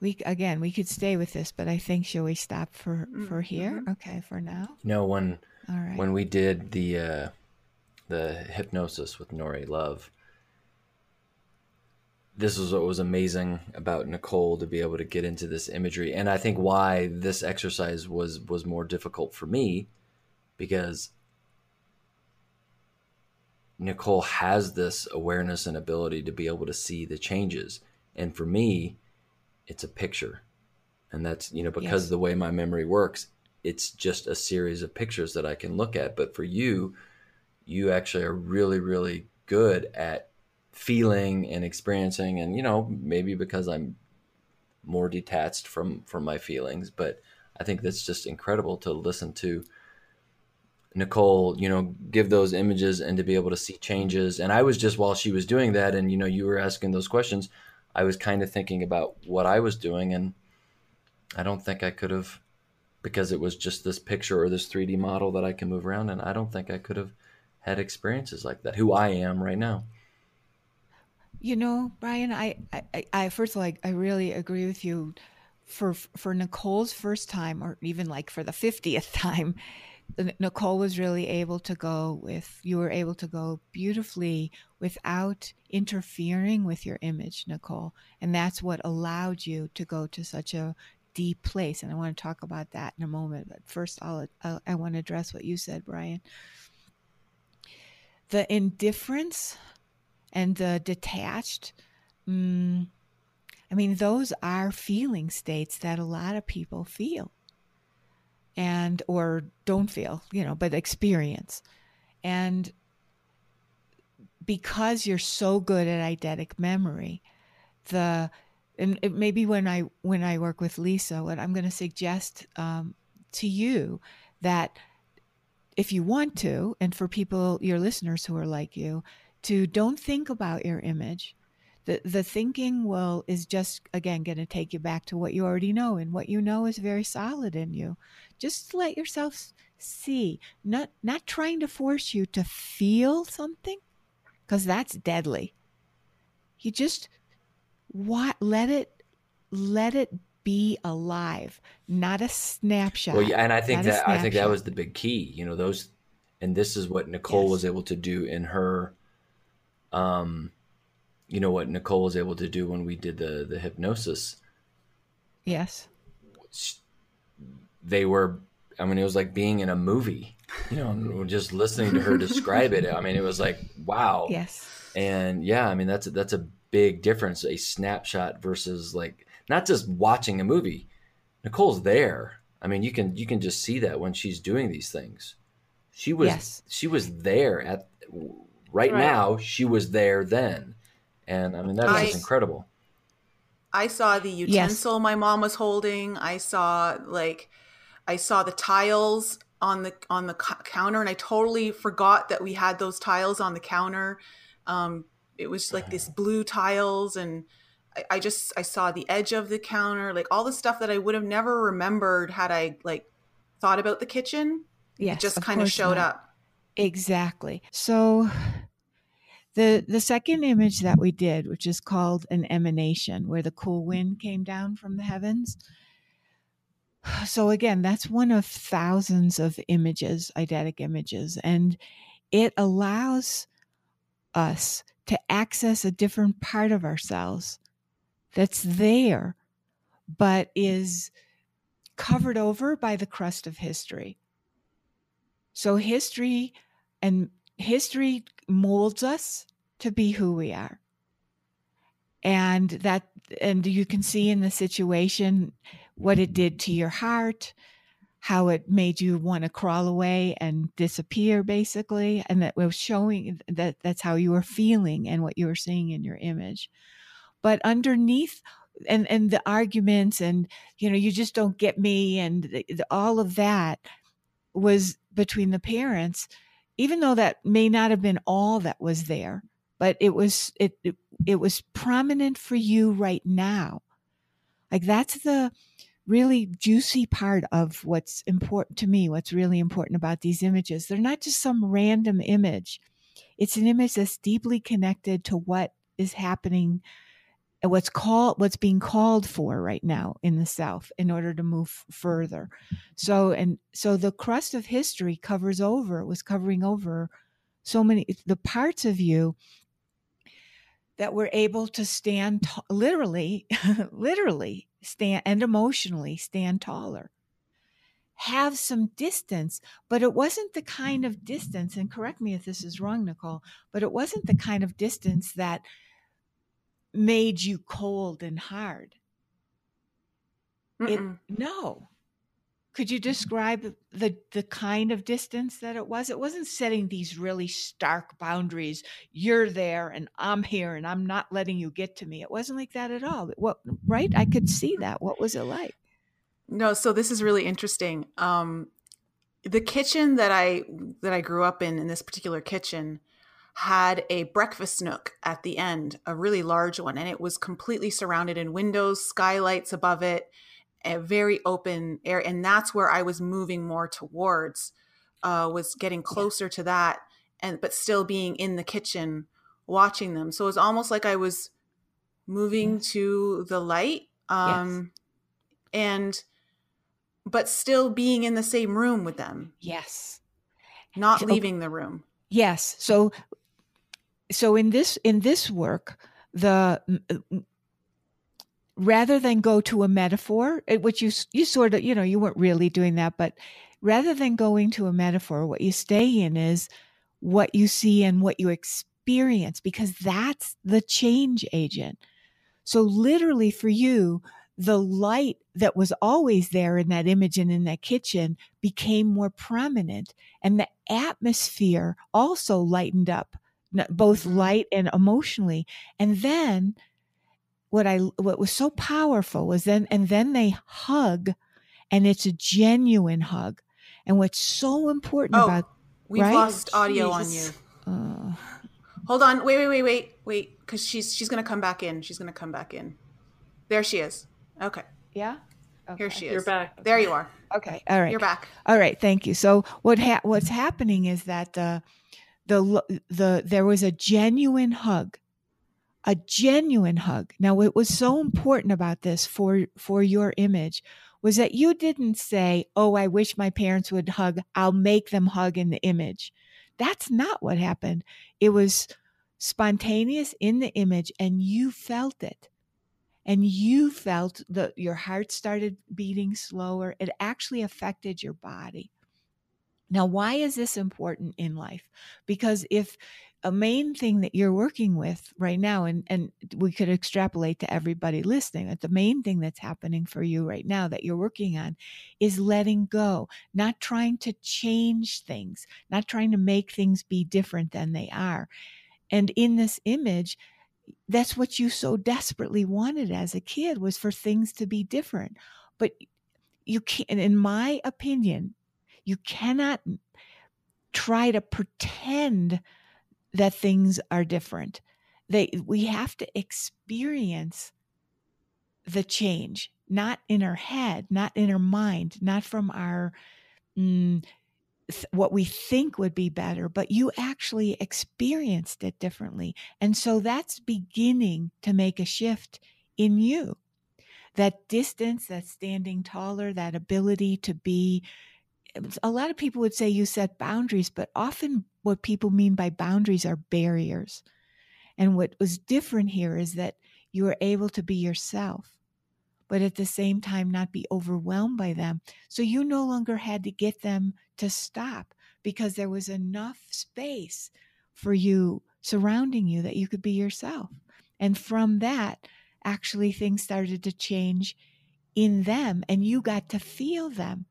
We again, we could stay with this, but I think shall we stop for for here? Okay, for now. You know, when All right. when we did the uh, the hypnosis with Nori Love, this was what was amazing about Nicole to be able to get into this imagery, and I think why this exercise was was more difficult for me, because Nicole has this awareness and ability to be able to see the changes, and for me, it's a picture, and that's you know because Yes. the way my memory works, it's just a series of pictures that I can look at. But for you, you actually are really, really good at feeling and experiencing, and you know maybe because I'm more detached from from my feelings, but I think that's just incredible to listen to Nicole, you know, give those images and to be able to see changes. And I was just while she was doing that, and you know, you were asking those questions, I was kind of thinking about what I was doing, and I don't think I could have, because it was just this picture or this 3D model that I can move around, and I don't think I could have had experiences like that. Who I am right now. You know, Brian, I, I, I first of all, I, I really agree with you. For for Nicole's first time, or even like for the fiftieth time, Nicole was really able to go with. You were able to go beautifully without interfering with your image, Nicole, and that's what allowed you to go to such a deep place. And I want to talk about that in a moment. But first, I'll, I'll I want to address what you said, Brian. The indifference and the detached mm, i mean those are feeling states that a lot of people feel and or don't feel you know but experience. And because you're so good at eidetic memory the and maybe when i when i work with lisa what i'm going to suggest um, to you that if you want to and for people your listeners who are like you to don't think about your image the the thinking will is just again going to take you back to what you already know and what you know is very solid in you just let yourself see not not trying to force you to feel something because that's deadly you just what let it let it be alive not a snapshot Well, yeah, and I think that I think that was the big key. You know, those, and this is what Nicole Yes. was able to do in her. Um, you know what Nicole was able to do when we did the the hypnosis. yes They were, I mean, it was like being in a movie. You know, just listening to her describe it. I mean, it was like wow. yes And yeah, I mean that's a, that's a big difference. A snapshot versus like not just watching a movie. Nicole's there. I mean, you can you can just see that when she's doing these things. She was Yes. she was there at right, Right. now. She was there then, and I mean that is I- just incredible. I saw the utensil my mom was holding. I saw like I saw the tiles on the on the co- counter and I totally forgot that we had those tiles on the counter. Um it was like this blue tiles and I, I just I saw the edge of the counter, like all the stuff that I would have never remembered had I like thought about the kitchen. yes it just of kind of showed not. up. Exactly. So the the second image that we did, which is called an emanation, where the cool wind came down from the heavens, So again, that's one of thousands of images, eidetic images, and it allows us to access a different part of ourselves that's there, but is covered over by the crust of history. So history and history molds us to be who we are. And that and you can see in the situation what it did to your heart, how it made you want to crawl away and disappear basically and that was showing that that's how you were feeling and what you were seeing in your image but underneath and and the arguments and you know you just don't get me and the, the, all of that was between the parents even though that may not have been all that was there but it was it it, it was prominent for you right now. Like that's the really juicy part of what's important to me what's really important about these images. They're not just some random image. It's an image that's deeply connected to what is happening what's called what's being called for right now in the south in order to move further. So and so the crust of history covers over was covering over so many the parts of you that were able to stand t- literally literally stand and emotionally stand taller. Have some distance but it wasn't the kind of distance and correct me if this is wrong nicole but it wasn't the kind of distance that made you cold and hard. It, no. Could you describe the the kind of distance that it was? It wasn't setting these really stark boundaries. You're there and I'm here and I'm not letting you get to me. It wasn't like that at all. What right? I could see that. What was it like? No, so this is really interesting. Um the kitchen that I that I grew up in in this particular kitchen had a breakfast nook at the end, a really large one, and it was completely surrounded in windows, skylights above it, a very open air, and that's where I was moving more towards. Uh, was getting closer to that, and but still being in the kitchen watching them. So it was almost like I was moving yes. to the light, um, yes. and but still being in the same room with them. Yes, not leaving the room. Yes. So so in this in this work the uh, rather than go to a metaphor which you you sort of you know you weren't really doing that but rather than going to a metaphor what you stay in is what you see and what you experience because that's the change agent. So literally for you the light that was always there in that image and in that kitchen became more prominent and the atmosphere also lightened up both mm-hmm. light and emotionally. And then what I what was so powerful was then and then they hug and it's a genuine hug. And what's so important oh, about we've right? lost audio Jesus. on you. Uh, Hold on. Wait, wait, wait, wait, wait. Because she's she's gonna come back in. She's gonna come back in. There she is. Okay. Yeah. Okay. Here she is. You're back. There you are. Okay. All right. You're back. All right. Thank you. So what ha- what's happening is that uh, the the there was a genuine hug a genuine hug. Now what was so important about this for for your image was that you didn't say oh i wish my parents would hug. I'll make them hug in the image. That's not what happened. It was spontaneous in the image and you felt it. And you felt that your heart started beating slower. It actually affected your body now, why is this important in life? Because if a main thing that you're working with right now, and, and we could extrapolate to everybody listening, that the main thing that's happening for you right now that you're working on is letting go, not trying to change things, not trying to make things be different than they are. And in this image, that's what you so desperately wanted as a kid was for things to be different. But you can't, in my opinion, you cannot try to pretend that things are different. They, we have to experience the change, not in our head, not in our mind, not from our mm, th- what we think would be better, but you actually experienced it differently. And so that's beginning to make a shift in you. that distance, that standing taller, that ability to be. A lot of people would say you set boundaries, but often what people mean by boundaries are barriers. And what was different here is that you were able to be yourself, but at the same time not be overwhelmed by them. So you no longer had to get them to stop because there was enough space for you surrounding you that you could be yourself. And from that, actually, things started to change in them, and you got to feel them.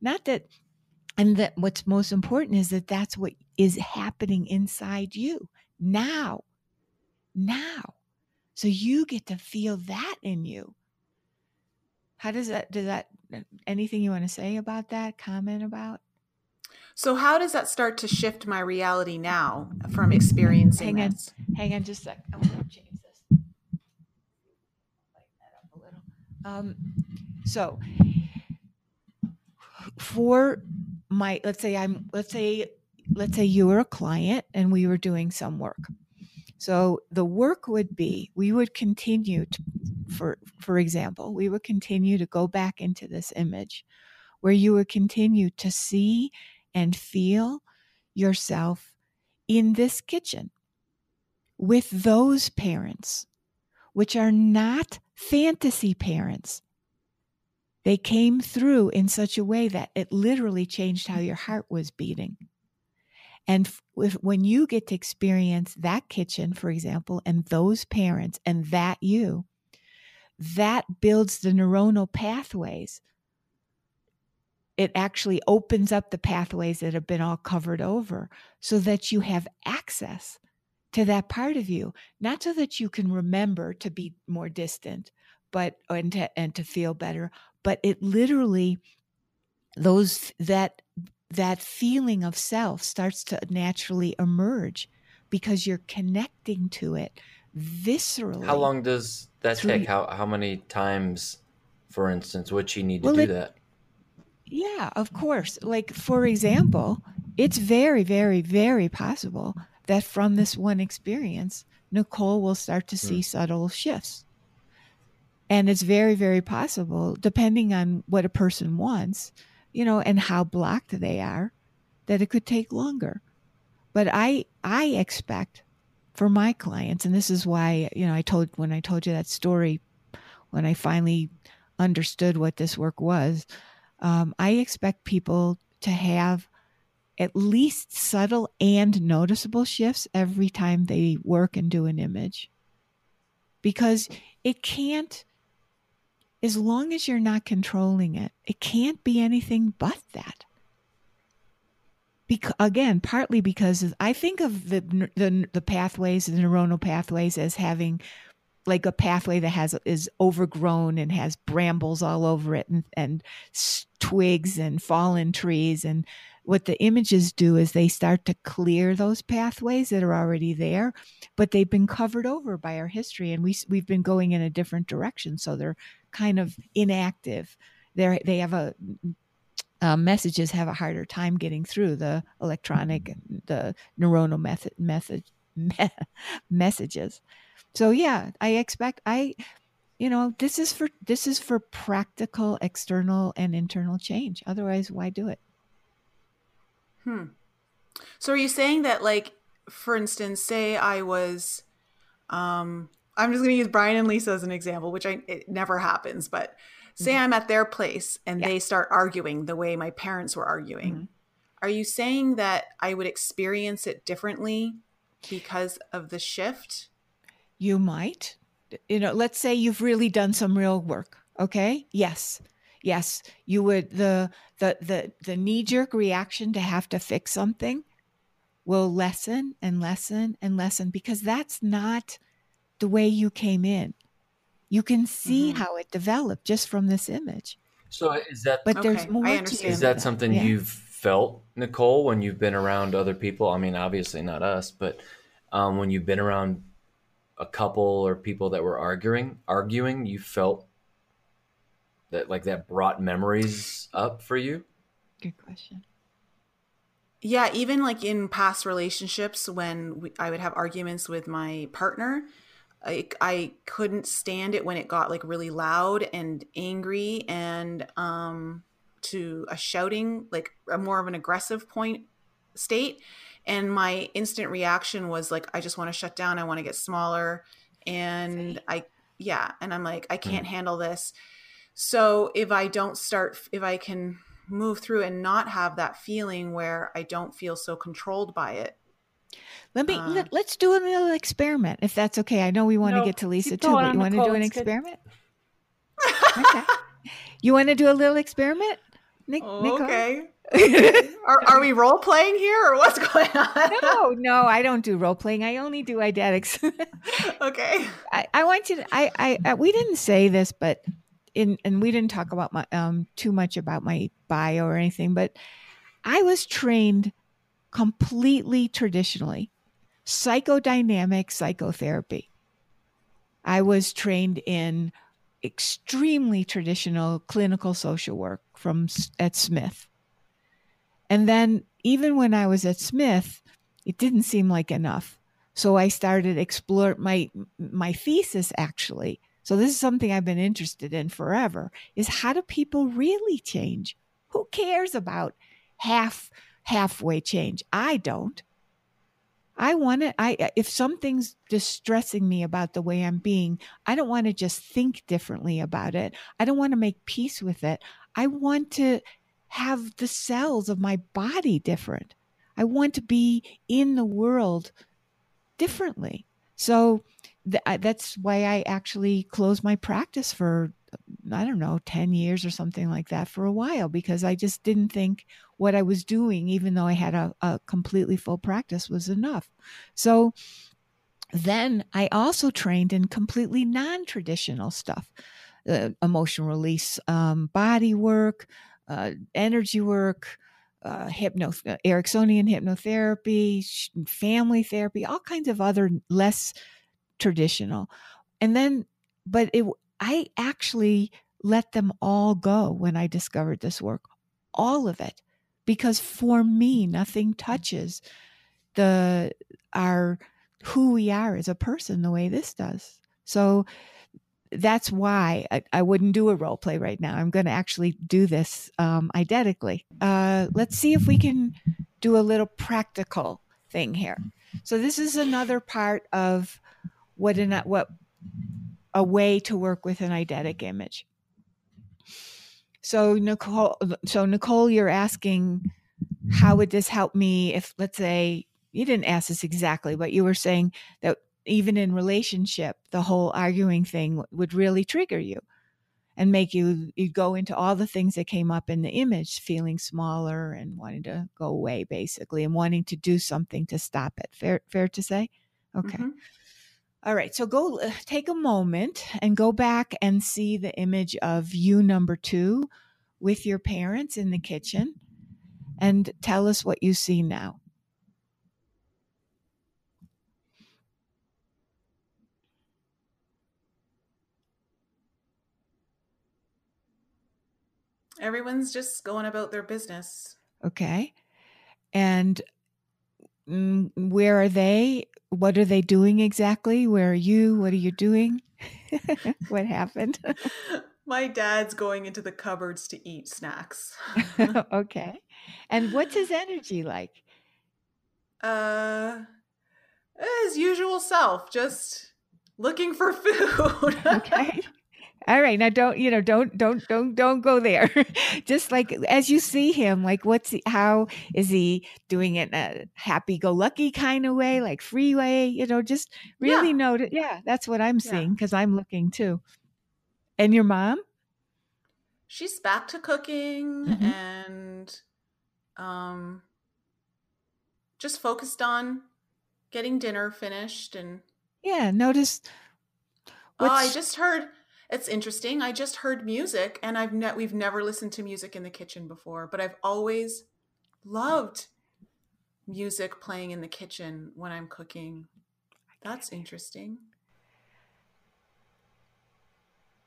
Not that, and that what's most important is that that's what is happening inside you now. Now. So you get to feel that in you. How does that, does that, anything you want to say about that, comment about? So how does that start to shift my reality now from experiencing hang this? On, hang on just a sec. I want to change this. Lighten that up a little. Um, so for my, let's say I'm, let's say, let's say you were a client and we were doing some work. So the work would be we would continue to, for for example, we would continue to go back into this image where you would continue to see and feel yourself in this kitchen with those parents, which are not fantasy parents. They came through in such a way that it literally changed how your heart was beating. And if, when you get to experience that kitchen, for example, and those parents and that you, that builds the neuronal pathways it actually opens up the pathways that have been all covered over so that you have access to that part of you not so that you can remember to be more distant but and to and to feel better but it literally those that that feeling of self starts to naturally emerge because you're connecting to it viscerally how long does that take how how many times for instance would she need to well, do it, that yeah, of course. Like, for example, it's very, very, very possible that from this one experience, Nicole will start to see mm. subtle shifts. And it's very, very possible, depending on what a person wants, you know, and how blocked they are, that it could take longer. But I, I expect for my clients, and this is why, you know, I told, when I told you that story, when I finally understood what this work was, um, I expect people to have at least subtle and noticeable shifts every time they work and do an image. Because it can't, as long as you're not controlling it, it can't be anything but that. Because, again, partly because I think of the, the the pathways, the neuronal pathways, as having like a pathway that has is overgrown and has brambles all over it and, and twigs and fallen trees. And what the images do is they start to clear those pathways that are already there but they've been covered over by our history. And we we've been going in a different direction. So they're kind of inactive they they have a uh, messages have a harder time getting through the electronic the neuronal method method me- messages so yeah, I expect I you know, this is for this is for practical external and internal change. Otherwise, why do it? Hmm. So are you saying that like for instance, say I was um I'm just going to use Brian and Lisa as an example, which I it never happens, but say mm-hmm. I'm at their place and yeah. they start arguing the way my parents were arguing. Mm-hmm. Are you saying that I would experience it differently because of the shift? You might. You know, let's say you've really done some real work. Okay. Yes. Yes. You would the the the the knee jerk reaction to have to fix something will lessen and lessen and lessen because that's not the way you came in. You can see mm-hmm. how it developed just from this image. So is that but okay, there's more Is that something yeah. you've felt, Nicole, when you've been around other people? I mean, obviously not us, but um, when you've been around a couple or people that were arguing arguing you felt that like that brought memories up for you good question yeah even like in past relationships when we, i would have arguments with my partner I, I couldn't stand it when it got like really loud and angry and um to a shouting like a more of an aggressive point state. And my instant reaction was like i just want to shut down. I want to get smaller. And i yeah. And i'm like i can't mm. handle this. So if i don't start if i can move through and not have that feeling where i don't feel so controlled by it let me uh, let, us do a little experiment if that's okay i know we want no, to get to lisa too but you want to do an experiment okay you want to do a little experiment Nick, oh, okay are, are we role playing here or what's going on? no, no, I don't do role playing. I only do eidetics. okay. I, I want you to, I, I, I, we didn't say this, but in, and we didn't talk about my, um, too much about my bio or anything, but I was trained completely traditionally psychodynamic psychotherapy. I was trained in extremely traditional clinical social work from at Smith. And then even when I was at Smith, it didn't seem like enough. So I started explore my my thesis actually. So this is something I've been interested in forever is how do people really change? Who cares about half halfway change? I don't. I want to I if something's distressing me about the way I'm being, I don't want to just think differently about it. I don't want to make peace with it. I want to have the cells of my body different. I want to be in the world differently. So th- that's why I actually closed my practice for, I don't know, 10 years or something like that for a while because I just didn't think what I was doing, even though I had a, a completely full practice, was enough. So then I also trained in completely non traditional stuff. Uh, emotional release, um, body work, uh, energy work, uh, hypno, uh, Ericksonian hypnotherapy, family therapy, all kinds of other less traditional. And then, but it, I actually let them all go when I discovered this work, all of it, because for me, nothing touches the our who we are as a person the way this does. So that's why I, I, wouldn't do a role play right now. I'm going to actually do this um, eidetically. Uh, let's see if we can do a little practical thing here. So this is another part of what an what a way to work with an eidetic image. So Nicole, so Nicole, you're asking, how would this help me if, let's say, you didn't ask this exactly, but you were saying that even in relationship, the whole arguing thing would really trigger you and make you you go into all the things that came up in the image, feeling smaller and wanting to go away, basically, and wanting to do something to stop it. Fair, fair to say. Okay. Mm-hmm. All right. So go uh, take a moment and go back and see the image of you number two with your parents in the kitchen, and tell us what you see now. Everyone's just going about their business. Okay. And mm, where are they? What are they doing exactly? Where are you? What are you doing? what happened? My dad's going into the cupboards to eat snacks. okay. And what's his energy like? Uh his usual self, just looking for food. okay all right now don't you know don't don't don't don't go there just like as you see him like what's he, how is he doing it in a happy-go-lucky kind of way like freeway you know just really yeah. note it yeah that's what i'm seeing because i'm looking too and your mom she's back to cooking mm-hmm. and um just focused on getting dinner finished and yeah notice oh i just heard it's interesting. I just heard music and I've ne- we've never listened to music in the kitchen before, but I've always loved music playing in the kitchen when I'm cooking. That's interesting.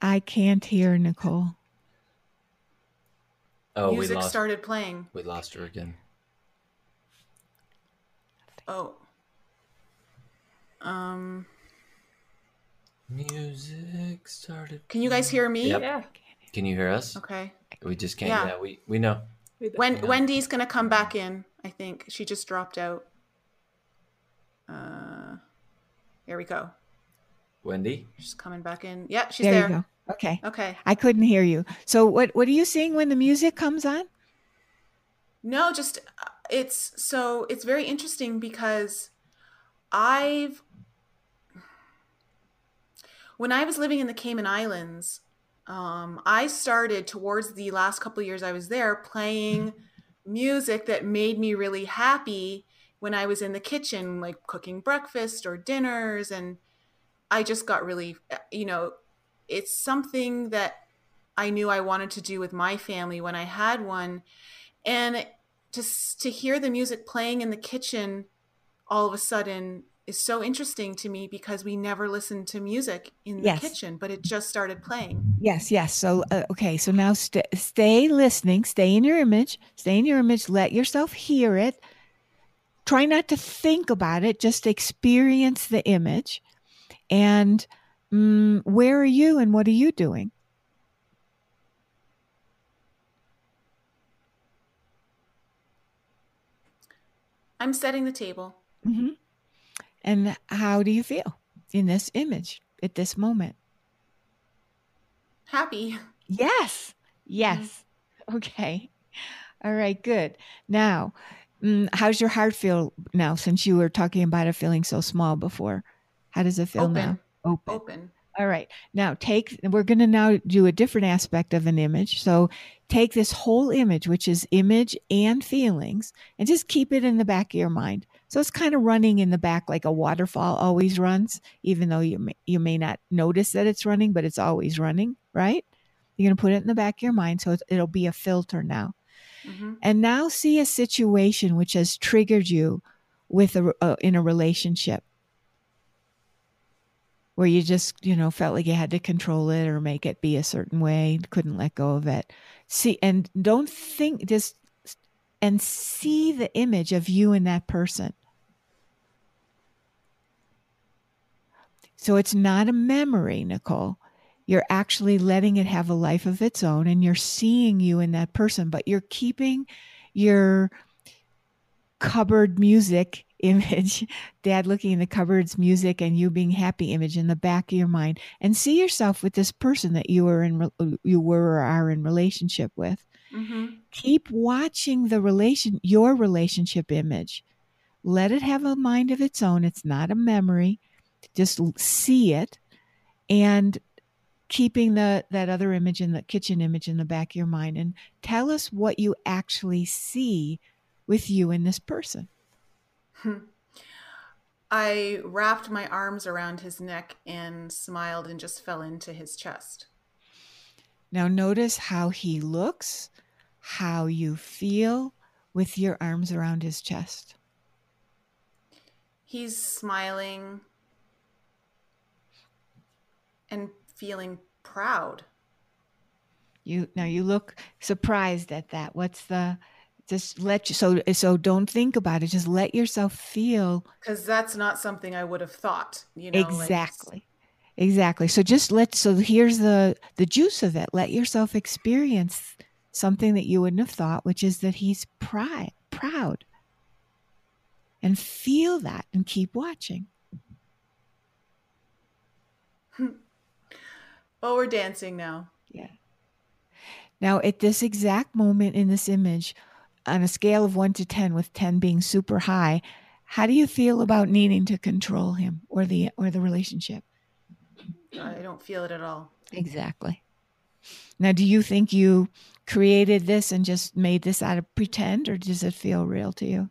I can't hear Nicole. Oh, music we lost, started playing. We lost her again. Oh. Um Music started. Can you guys hear me? Yep. Yeah. Can you hear us? Okay. We just can't. Yeah. Yeah, we we know. When Yeah. Wendy's gonna come back in, I think she just dropped out. Uh, here we go. Wendy. She's coming back in. Yeah, she's there there. you go. Okay. Okay. I couldn't hear you. So what what are you seeing when the music comes on? No, just uh, it's so it's very interesting because I've when I was living in the Cayman Islands, um, I started towards the last couple of years I was there playing music that made me really happy when I was in the kitchen, like cooking breakfast or dinners, and I just got really, uh, you know, it's something that I knew I wanted to do with my family when I had one. And to to hear the music playing in the kitchen all of a sudden is so interesting to me because we never listened to music in the Yes. kitchen but it just started playing Yes, yes. So uh, okay, so now st- stay listening, stay in your image, stay in your image, let yourself hear it. Try not to think about it, just experience the image. And mm, where are you and what are you doing? i'm setting the table hmm And how do you feel in this image at this moment? happy Yes. Yes. Okay. All right. Good. Now, mm, how's your heart feel now since you were talking about it feeling so small before? How does it feel Open. now? Open. open All right. Now, take, we're going to now do a different aspect of an image. So, take this whole image, which is image and feelings, and just keep it in the back of your mind. So, it's kind of running in the back like a waterfall always runs, even though you may, you may not notice that it's running, but it's always running, right? You're going to put it in the back of your mind. So, it'll be a filter now. hmm And now see a situation which has triggered you with a, uh, in a relationship where you just, you know, felt like you had to control it or make it be a certain way, couldn't let go of it. See, and don't think just and see the image of you and that person. So it's not a memory, Nicole. You're actually letting it have a life of its own and you're seeing you in that person, but you're keeping your cupboard music image, dad looking in the cupboard's music and you being happy image in the back of your mind and see yourself with this person that you were in you were or are in relationship with. hmm Keep watching the relation your relationship image. Let it have a mind of its own. It's not a memory. Just see it and keeping the that other image in the kitchen image in the back of your mind and tell us what you actually see with you and this person. Hmm. i wrapped my arms around his neck and smiled and just fell into his chest Now notice how he looks, how you feel with your arms around his chest. he's smiling and feeling proud You now you look surprised at that. What's the just let you so so don't think about it. Just let yourself feel because that's not something I would have thought. You know, like, exactly. Exactly. So just let so here's the the juice of it. Let yourself experience something that you wouldn't have thought, which is that he's pride proud. And feel that and keep watching. Hmm. Oh, we're dancing now. Yeah. Now, at this exact moment in this image, on a scale of one to 10, with 10 being super high, how do you feel about needing to control him or the or the relationship? I don't feel it at all. Exactly. Now, do you think you created this and just made this out of pretend, or does it feel real to you?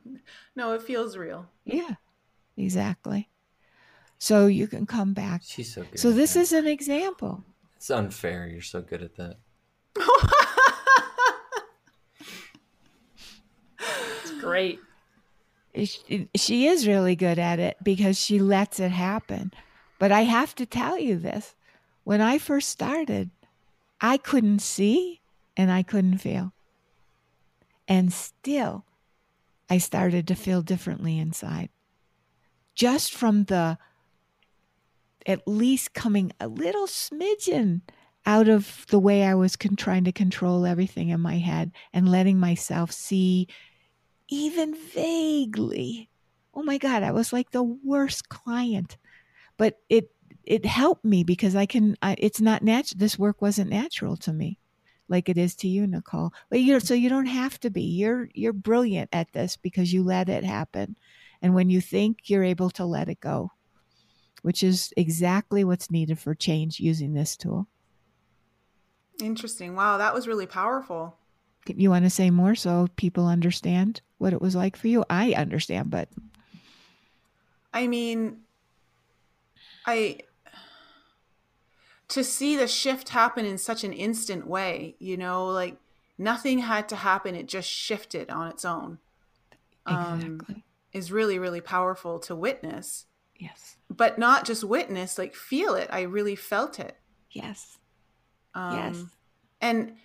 No, it feels real. Yeah, exactly. So you can come back. She's so good. So this is an example. It's unfair. You're so good at that. It's great. she, she is really good at it because she lets it happen. But I have to tell you this when I first started, I couldn't see and I couldn't feel. And still, I started to feel differently inside. Just from the at least coming a little smidgen out of the way I was con- trying to control everything in my head and letting myself see even vaguely. Oh my God, I was like the worst client. But it it helped me because I can. I, it's not natural. This work wasn't natural to me, like it is to you, Nicole. But you so you don't have to be. You're you're brilliant at this because you let it happen, and when you think, you're able to let it go, which is exactly what's needed for change using this tool. Interesting. Wow, that was really powerful. You want to say more so people understand what it was like for you? I understand, but I mean, I to see the shift happen in such an instant way, you know, like nothing had to happen, it just shifted on its own. exactly. Um, is really, really powerful to witness. Yes. But not just witness, like feel it. I really felt it. Yes. Um, Yes. And,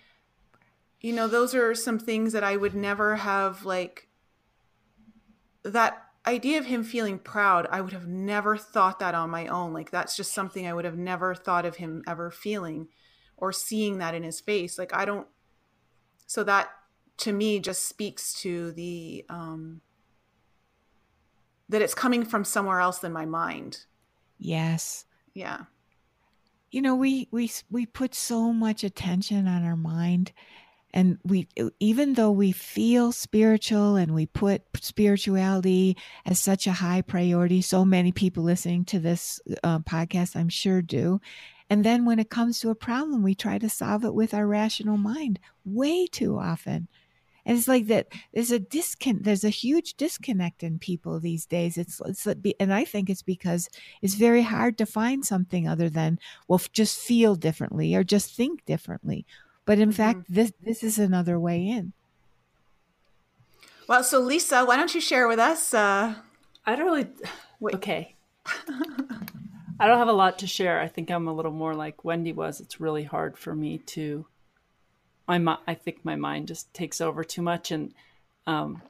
you know, those are some things that I would never have, like, that idea of him feeling proud, I would have never thought that on my own. Like, that's just something I would have never thought of him ever feeling or seeing that in his face. Like, I don't, so that to me just speaks to the, um, that it's coming from somewhere else than my mind. Yes. Yeah. you know we we we put so much attention on our mind and we even though we feel spiritual and we put spirituality as such a high priority so many people listening to this uh, podcast i'm sure do and then when it comes to a problem we try to solve it with our rational mind way too often and it's like that there's a discon there's a huge disconnect in people these days it's it's and i think it's because it's very hard to find something other than well just feel differently or just think differently but in Mhm. fact this this is another way in Well, so Lisa, why don't you share with us? Uh, I don't really. Wait. Okay. I don't have a lot to share. I think I'm a little more like Wendy was. It's really hard for me to. My I think my mind just takes over too much, and um,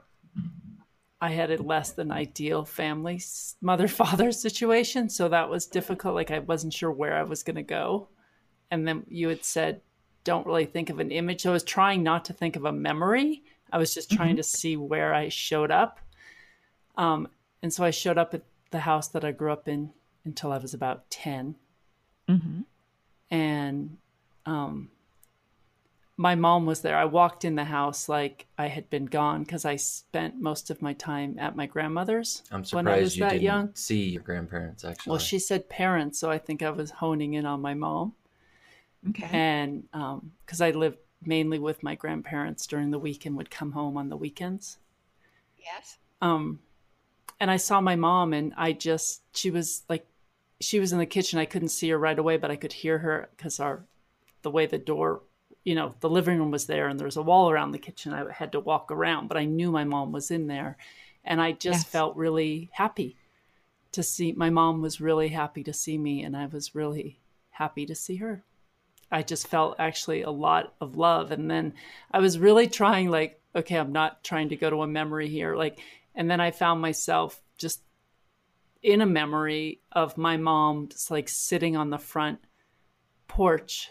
I had a less than ideal family mother father situation, so that was difficult. Like I wasn't sure where I was going to go, and then you had said, "Don't really think of an image." So I was trying not to think of a memory. I was just trying to see where I showed up. Um, and so I showed up at the house that I grew up in until I was about 10. mm-hmm. And um, my mom was there. I walked in the house like I had been gone because I spent most of my time at my grandmother's I'm when I was surprised you that didn't young. see your grandparents actually. Well, she said parents, so I think I was honing in on my mom. okay And because I lived mainly with my grandparents during the week and would come home on the weekends. yes um and i saw my mom and i just she was like she was in the kitchen i couldn't see her right away but i could hear her because our the way the door you know the living room was there and there was a wall around the kitchen. I had to walk around but i knew my mom was in there. And i just Yes. felt really happy to see my mom was really happy to see me and i was really happy to see her. I just felt actually a lot of love. And then i was really trying like okay i'm not trying to go to a memory here. Like and then i found myself just in a memory of my mom just like sitting on the front porch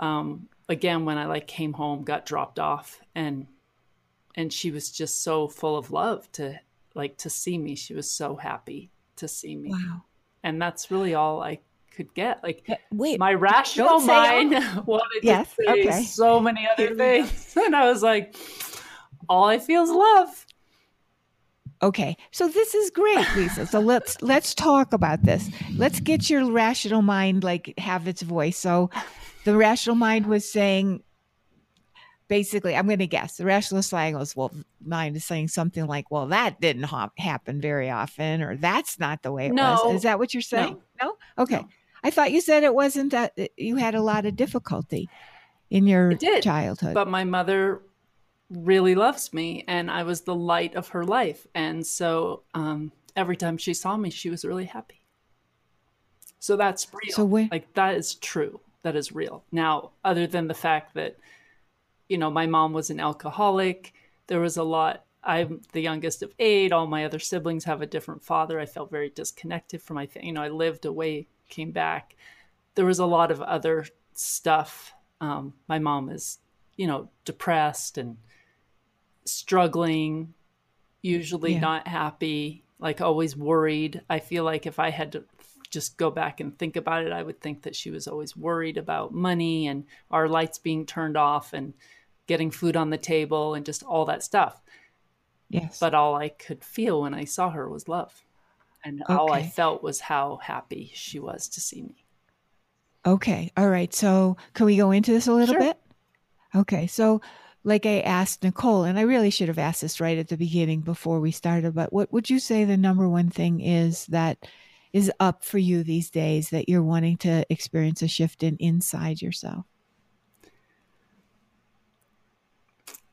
um again when i like came home got dropped off and and she was just so full of love to like to see me she was so happy to see me wow and that's really all i could get like wait my rational don't say all- mind wanted Yes, to say okay. so many other things and i was like all i feel is love Okay, so this is great, Lisa. So let's let's talk about this. Let's get your rational mind like have its voice. So the rational mind was saying basically, I'm going to guess. The rational slang was well, mind is saying something like, "Well, that didn't ha- happen very often," or "That's not the way it No. was." Is that what you're saying? No. Okay. I thought you said it wasn't that you had a lot of difficulty in your did, childhood. but my mother really loves me and i was the light of her life and so um, every time she saw me she was really happy so that's real So when- like that is true that is real now other than the fact that you know my mom was an alcoholic there was a lot i'm the youngest of eight all my other siblings have a different father i felt very disconnected from my fa- you know i lived away came back. There was a lot of other stuff. Um, my mom is, you know, depressed and struggling, usually Yeah. not happy, like always worried. I feel like if I had to just go back and think about it, I would think that she was always worried about money and our lights being turned off and getting food on the table and just all that stuff. Yes. But all I could feel when I saw her was love. And all I felt was how happy she was to see me. Okay. All right. So, can we go into this a little Sure. bit? Okay. So, like I asked Nicole, and I really should have asked this right at the beginning before we started, but what would you say the number one thing is that is up for you these days that you're wanting to experience a shift in inside yourself?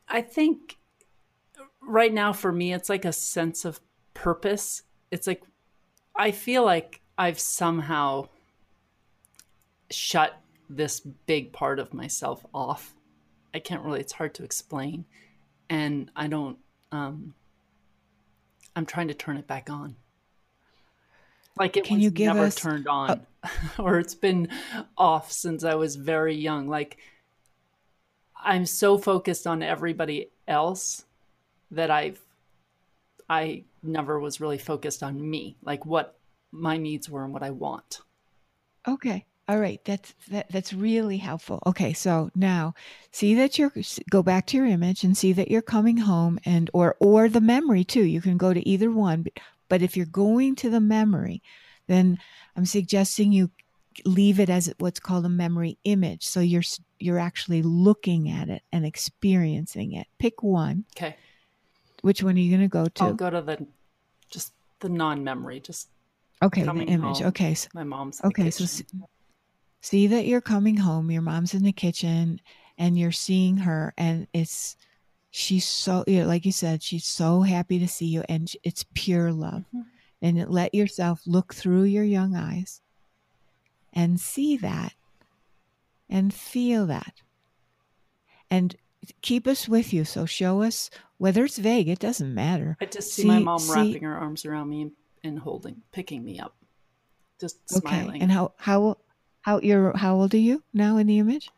I think right now for me, it's like a sense of purpose. It's like I feel like I've somehow shut this big part of myself off. I can't really, it's hard to explain. And I don't, um, I'm trying to turn it back on. Like it Can was you give never us turned on, or it's been off since I was very young. Like I'm so focused on everybody else that I've I never was really focused on me, like what my needs were and what I want. Okay. All right. That's that, that's really helpful. Okay. So now see that you're go back to your image and see that you're coming home and or or the memory too. You can go to either one, but, if you're going to the memory, then I'm suggesting you leave it as what's called a memory image. So you're you're actually looking at it and experiencing it. Pick one. Okay. Which one are you going to go to? I'll go to the just the non-memory, just okay, the image. home. Okay. So, my mom's. Okay, so kitchen. s- see that you're coming home, your mom's in the kitchen, and you're seeing her, and it's she's so you know, like you said, she's so happy to see you, and it's pure love. Mhm. And it- let yourself look through your young eyes and see that, and feel that, and keep us with you. So show us whether it's vague, it doesn't matter. I just see, my mom see- wrapping her arms around me and, and holding, picking me up, just smiling. Okay, and how how how you're how old are you now in the image?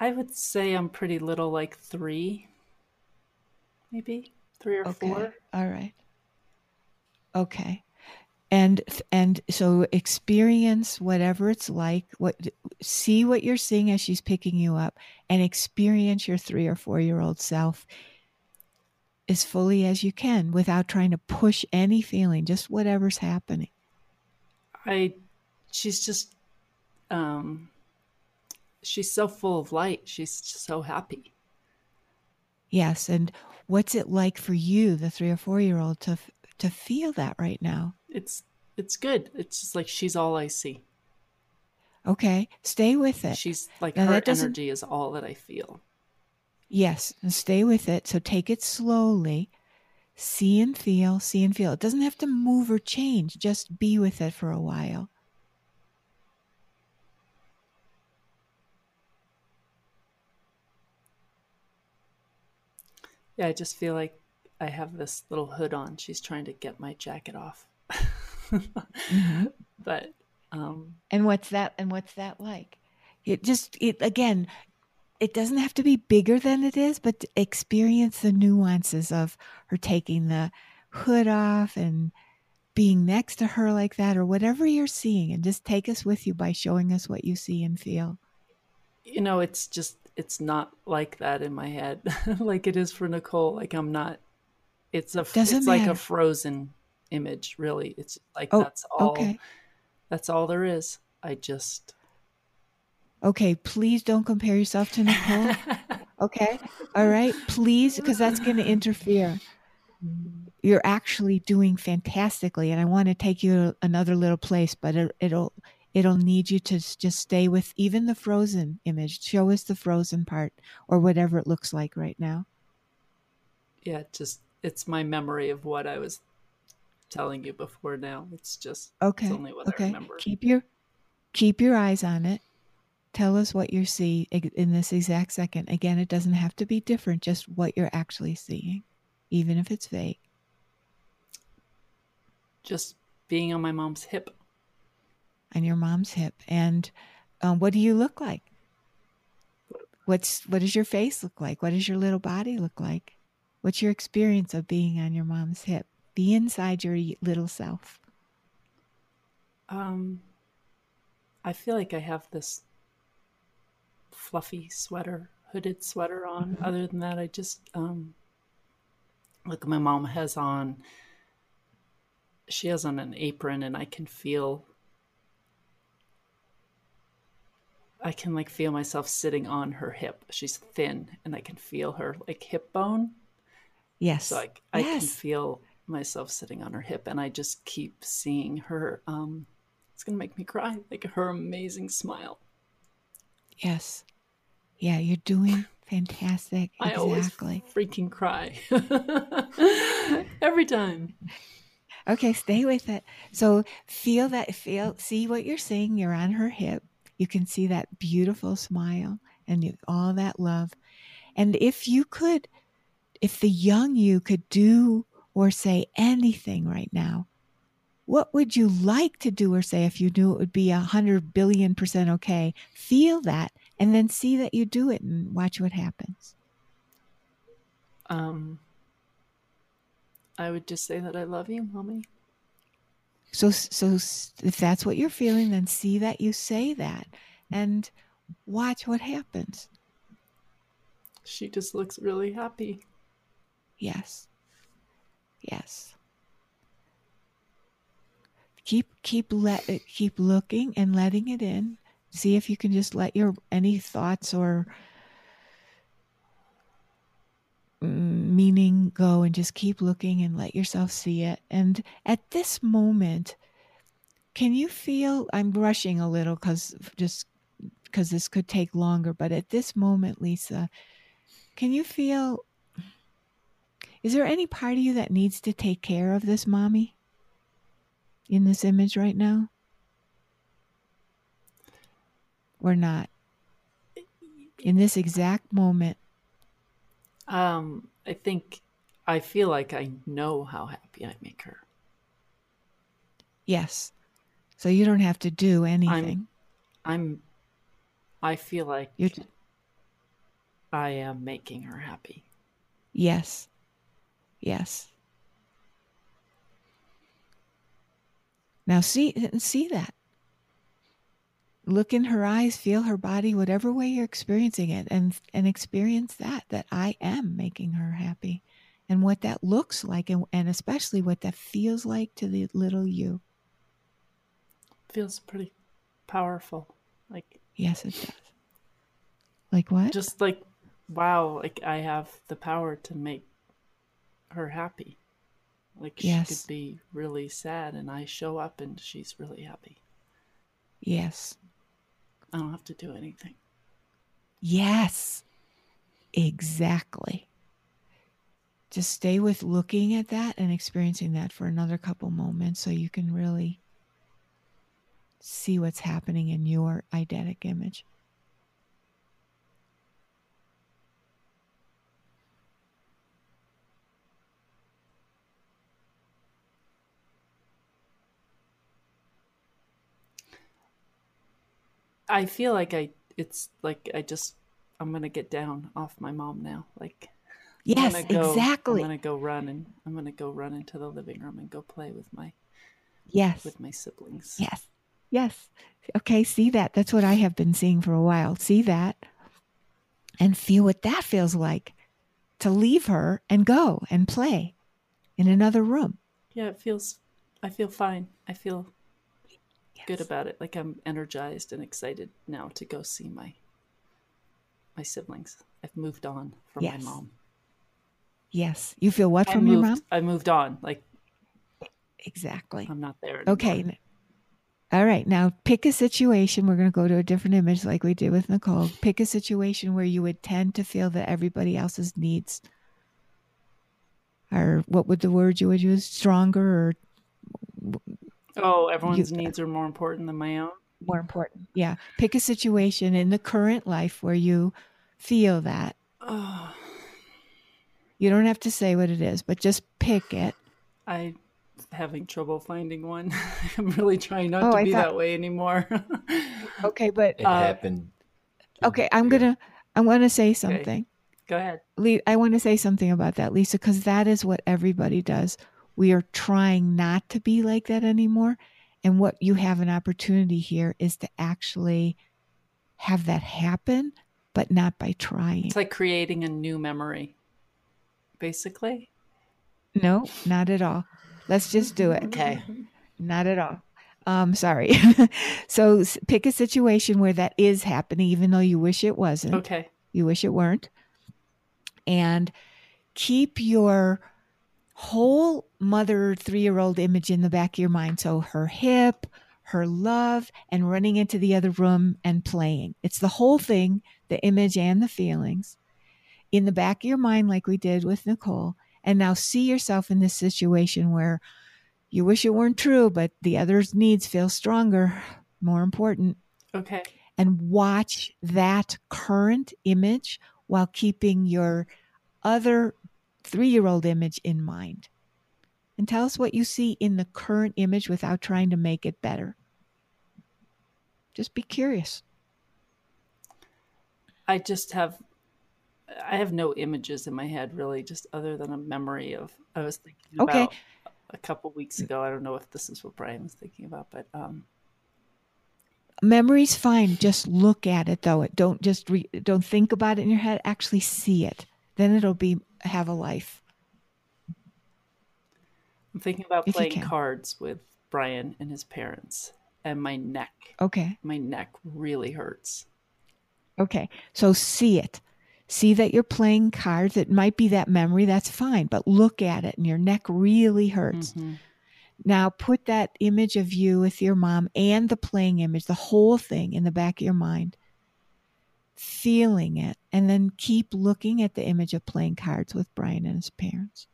I would say I'm pretty little, like three, maybe three or four. All right. Okay. And and so experience whatever it's like, what see what you're seeing as she's picking you up and experience your 3 or 4 year old self as fully as you can without trying to push any feeling, just whatever's happening. I, she's just, um, she's so full of light. She's so happy. Yes, and what's it like for you, the 3 or 4 year old to to feel that right now? It's it's good. It's just like she's all I see. Okay, stay with it. She's like Now, her energy is all that I feel. Yes, and stay with it. So take it slowly. See and feel, see and feel. It doesn't have to move or change, just be with it for a while. Yeah, I just feel like I have this little hood on. She's trying to get my jacket off. But um And what's that and what's that like? It just it again, it doesn't have to be bigger than it is, but experience the nuances of her taking the hood off and being next to her like that or whatever you're seeing and just take us with you by showing us what you see and feel. you know, it's just it's not like that in my head, like it is for Nicole. Like I'm not. It's a Doesn't it's like matter. a frozen image, really. It's like Oh, that's all. okay. That's all there is. I just Okay, please don't compare yourself to Nicole. Okay. All right. Please, because that's going to interfere. You're actually doing fantastically, and I want to take you to another little place, but it, it'll it'll need you to just stay with even the frozen image. Show us the frozen part, or whatever it looks like right now. yeah, just it's my memory of what I was telling you before. Now it's just Okay. It's only what I okay. remember. Keep your keep your eyes on it. Tell us what you see in this exact second. Again, it doesn't have to be different, just what you're actually seeing, even if it's vague. just being on my mom's hip. On your mom's hip. And um, what do you look like? What's what does your face look like? What does your little body look like? What's your experience of being on your mom's hip? Be inside your little self. Um, I feel like I have this fluffy sweater, hooded sweater on. Mm-hmm. Other than that, I just um, look. My mom has on. She has on an apron, and I can feel. I can like feel myself sitting on her hip. She's thin, and I can feel her like hip bone. Yes. So like I can feel myself sitting on her hip, and I just keep seeing her. Um, it's gonna make me cry. Like her amazing smile. Yes. Yeah, you're doing fantastic. I always Exactly. freaking cry every time. Okay, stay with it. So feel that, feel, see what you're seeing. You're on her hip. You can see that beautiful smile and all that love. And if you could, if the young you could do or say anything right now, what would you like to do or say if you knew it would be a hundred billion percent okay? Feel that and then see that you do it and watch what happens. Um, I would just say that I love you, mommy. So, so if that's what you're feeling, then see that you say that and watch what happens. She just looks really happy. Yes. Yes. Keep keep let it keep looking and letting it in. See if you can just let your any thoughts or meaning go and just keep looking and let yourself see it. And at this moment, can you feel I'm rushing a little cuz just because this could take longer, but at this moment, Lisa, can you feel is there any part of you that needs to take care of this mommy in this image right now? Or not? In this exact moment. Um, I think I feel like I know how happy I make her. Yes. So you don't have to do anything. I'm. I feel like You're I am making her happy. yes. Yes. Now see see that. Look in her eyes, feel her body, whatever way you're experiencing it, and and experience that that I am making her happy, and what that looks like, and, and especially what that feels like to the little you. Feels pretty powerful. Like Yes, it does. Like what? just like wow, like I have the power to make her happy. Like she Yes. could be really sad and I show up and she's really happy. yes. I don't have to do anything. Yes, exactly. Just stay with looking at that and experiencing that for another couple moments so you can really see what's happening in your eidetic image. I feel like I it's like I just I'm gonna get down off my mom now. Like I'm Yes, go, exactly. I'm gonna go run and I'm gonna go run into the living room and go play with my Yes. with my siblings. Yes. Yes. Okay, see that. That's what I have been seeing for a while. See that and feel what that feels like to leave her and go and play in another room. Yeah, it feels I feel fine. I feel good about it. Like I'm energized and excited now to go see my my siblings. I've moved on from Yes. my mom. Yes. You feel what I from moved, your mom? I moved on. Like Exactly. I'm not there. Anymore. Okay. All right. Now pick a situation. We're going to go to a different image like we did with Nicole. Pick a situation where you would tend to feel that everybody else's needs are, what would the word you would use? Stronger or Oh, everyone's You- needs are more important than my own. more important? Yeah. Pick a situation in the current life where you feel that. Oh, You don't have to say what it is, but just pick it. I having trouble finding one. I'm really trying not Oh, to I be thought- that way anymore. Okay, but It Uh, happened. okay, I'm gonna I want to say something. Go ahead. Le- I want to say something about that, Lisa, because that is what everybody does. We are trying not to be like that anymore. And what you have an opportunity here is to actually have that happen, but not by trying. It's like creating a new memory, basically. No, not at all. Let's just do it. Okay. Not at all. Um, sorry. so s- pick a situation where that is happening, even though you wish it wasn't. Okay. You wish it weren't. And keep your whole mother three year old image in the back of your mind. So her hip, her love, and running into the other room and playing. It's the whole thing, the image and the feelings in the back of your mind, like we did with Nicole. And now see yourself in this situation where you wish it weren't true, but the other's needs feel stronger, more important Okay. and watch that current image while keeping your other three year old image in mind. And tell us what you see in the current image without trying to make it better. Just be curious. I just have I have no images in my head really, just other than a memory of I was thinking Okay. about a couple weeks ago. I don't know if this is what Brian was thinking about, but um Memory's fine. Just look at it though. It don't just re- don't think about it in your head. Actually see it. Then it'll be have a life. I'm thinking about If playing cards with Brian and his parents and my neck. Okay. My neck really hurts. Okay. So see it. See that you're playing cards. It might be that memory. That's fine. But look at it and your neck really hurts. Mhm. Now put that image of you with your mom and the playing image, the whole thing in the back of your mind, feeling it, and then keep looking at the image of playing cards with Brian and his parents.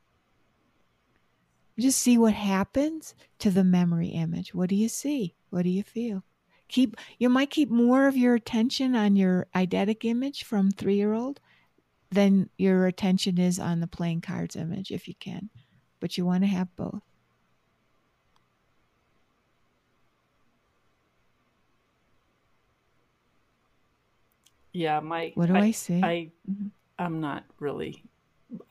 Just see what happens to the memory image. What do you see? What do you feel? Keep you might keep more of your attention on your eidetic image from three year old than your attention is on the playing cards image if you can. But you want to have both. Yeah, my What do I, say? I Mhm. I'm not really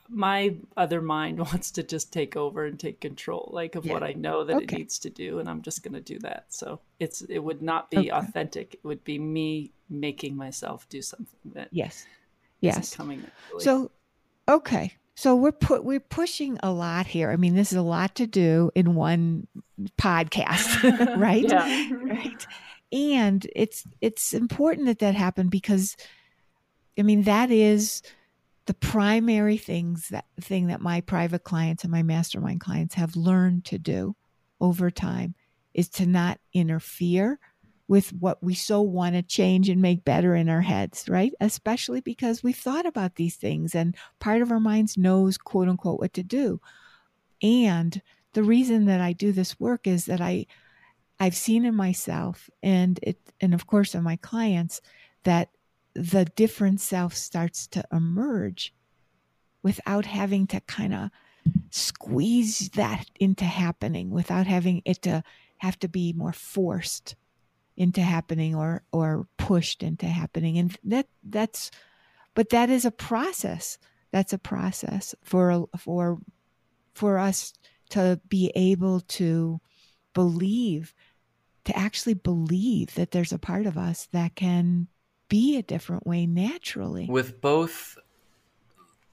my other mind wants to just take over and take control like of Yeah. what I know that Okay. it needs to do and I'm just going to do that. So it's it would not be Okay. authentic. It would be me making myself do something that yes. Yes. coming. So, okay. So we're put we're pushing a lot here. I mean, this is a lot to do in one podcast, right? Right. And it's it's important that that happen because, I mean, that is the primary things that thing that my private clients and my mastermind clients have learned to do over time is to not interfere with what we so want to change and make better in our heads, right? Especially because we've thought about these things and part of our minds knows, quote unquote, what to do. And the reason that I do this work is that I I've seen in myself and it and of course in my clients that the different self starts to emerge without having to kind of squeeze that into happening without having it to have to be more forced into happening or or pushed into happening. And that that's but that is a process. That's a process for for for us to be able to believe to actually believe that there's a part of us that can be a different way naturally With both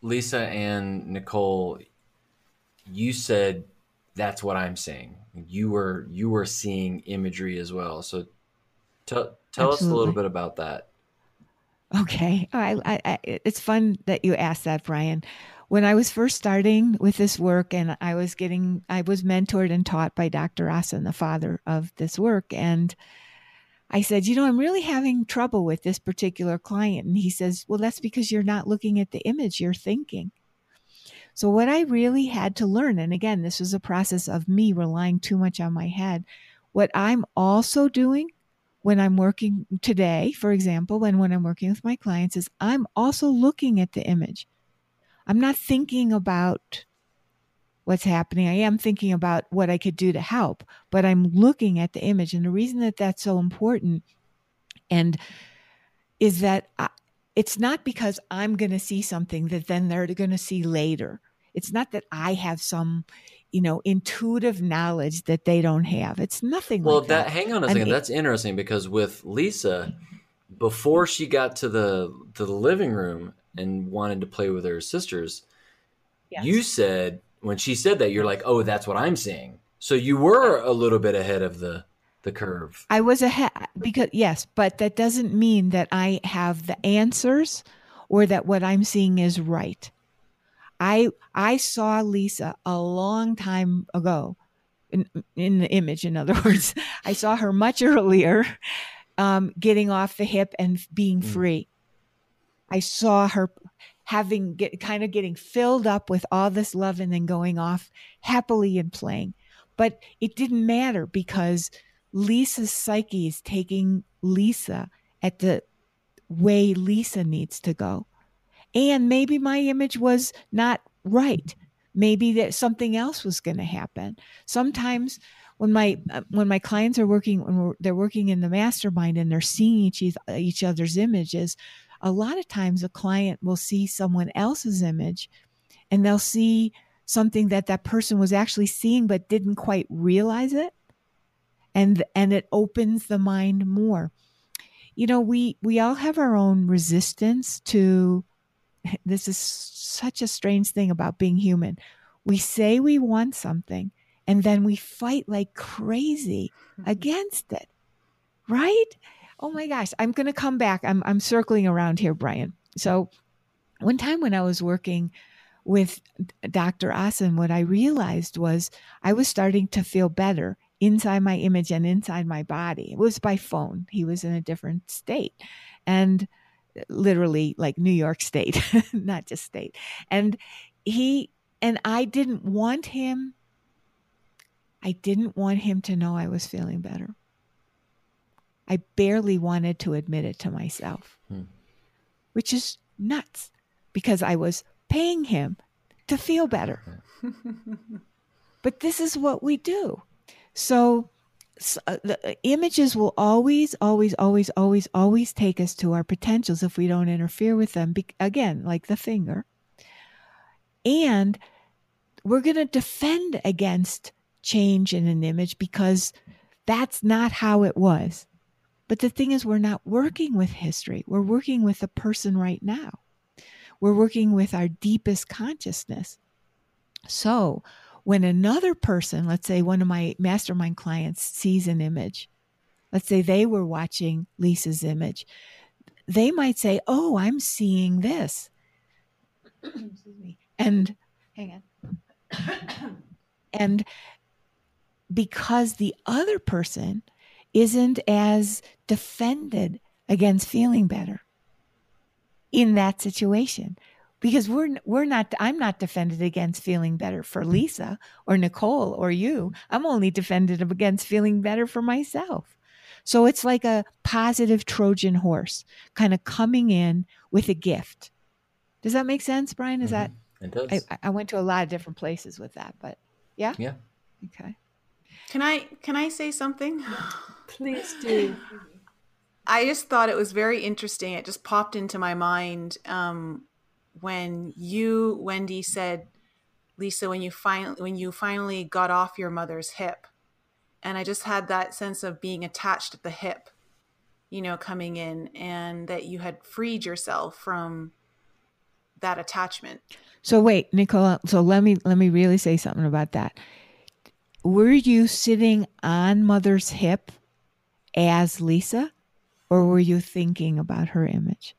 Lisa and Nicole, you said that's what I'm seeing. You were you were seeing imagery as well. So tell tell us a little bit about that. Okay. Oh, I, I, I, it's fun that you asked that, Brian. When I was first starting with this work and I was getting, I was mentored and taught by Dr. Ahsen, the father of this work. And I said, you know, I'm really having trouble with this particular client. And he says, well, that's because you're not looking at the image, you're thinking. So, what I really had to learn, and again, this was a process of me relying too much on my head, what I'm also doing when I'm working today, for example, when, when I'm working with my clients, is I'm also looking at the image. I'm not thinking about what's happening. I am thinking about what I could do to help, but I'm looking at the image. And the reason that that's so important and is that I, it's not because I'm going to see something that then they're going to see later. It's not that I have some, you know, intuitive knowledge that they don't have. It's nothing well, like that. hang on a second. That's interesting because with Lisa, before she got to the to the living room and wanted to play with her sisters, yes. you said when she said that, you're like, oh, that's what I'm seeing. So you were a little bit ahead of the the curve. I was ahead because yes, but that doesn't mean that I have the answers or that what I'm seeing is right. I I saw Lisa a long time ago in, in the image. In other words, I saw her much earlier, um, getting off the hip and being mm. free. I saw her having get kind of getting filled up with all this love and then going off happily and playing. But it didn't matter because Lisa's psyche is taking Lisa at the way Lisa needs to go. And maybe my image was not right. Maybe that something else was going to happen. Sometimes when my uh, when my clients are working when they're working in the mastermind and they're seeing each each other's images, a lot of times a client will see someone else's image and they'll see something that that person was actually seeing but didn't quite realize it. And and it opens the mind more. You know we we all have our own resistance to this is such a strange thing about being human. We say we want something and then we fight like crazy against it right oh my gosh i'm going to come back i'm i'm circling around here brian so one time when i was working with Dr. Ahsen, what I realized was I was starting to feel better inside my image and inside my body. It was by phone. He was in a different state and literally like New York State, not just state. And he, and I didn't want him, I didn't want him to know I was feeling better. I barely wanted to admit it to myself, hmm. which is nuts because I was paying him to feel better. but this is what we do. So, uh, the uh, images will always, always, always, always, always take us to our potentials if we don't interfere with them. Be- again, like the finger. And we're going to defend against change in an image because that's not how it was. But the thing is, we're not working with history. We're working with the person right now. We're working with our deepest consciousness. So, when another person, let's say one of my mastermind clients, sees an image, let's say they were watching Lisa's image, they might say, Oh, I'm seeing this. and hang on. and because the other person isn't as defended against feeling better in that situation because we're we're not I'm not defended against feeling better for Lisa or Nicole or you. I'm only defended against feeling better for myself. So it's like a positive Trojan horse kind of coming in with a gift. Does that make sense, Brian? Is mm-hmm. that it does. I, I went to a lot of different places with that, but yeah. Yeah. Okay. Can I can I say something? Please do. I just thought it was very interesting. It just popped into my mind um, when you wendy said lisa when you finally when you finally got off your mother's hip and i just had that sense of being attached at the hip you know coming in and that you had freed yourself from that attachment so wait nicola so let me let me really say something about that were you sitting on mother's hip as lisa or were you thinking about her image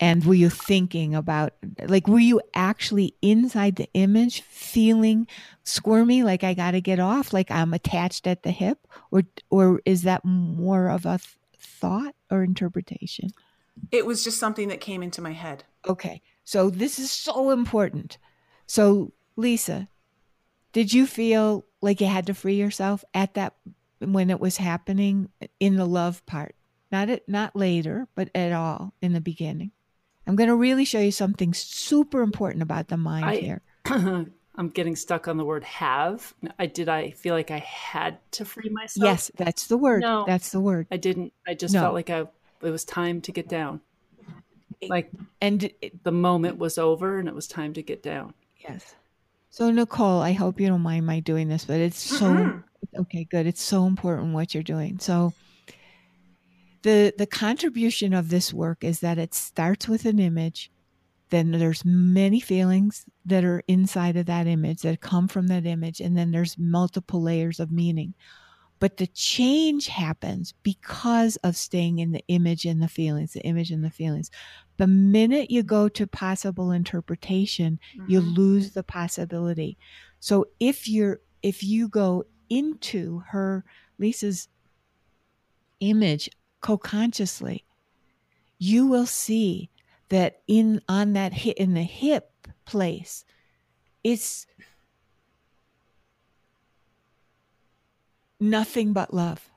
and were you thinking about, like, were you actually inside the image feeling squirmy, like I got to get off, like I'm attached at the hip? Or, or is that more of a th- thought or interpretation? It was just something that came into my head. Okay. So this is so important. So, Lisa, did you feel like you had to free yourself at that when it was happening in the love part? Not at, not later, but at all in the beginning. I'm going to really show you something super important about the mind I, here. I'm getting stuck on the word have. I did I feel like I had to free myself? Yes, that's the word. No. That's the word. I didn't. I just No. felt like I it was time to get down. Like And it- the moment was over and it was time to get down. yes. So Nicole, I hope you don't mind my doing this, but it's so Mm-mm. Okay, good. It's so important what you're doing. So the the contribution of this work is that it starts with an image then there's many feelings that are inside of that image that come from that image and then there's multiple layers of meaning but the change happens because of staying in the image and the feelings the image and the feelings the minute you go to possible interpretation you Mhm. lose the possibility so if you're if you go into her lisa's image co-consciously you will see that in on that hip in the hip place it's nothing but love.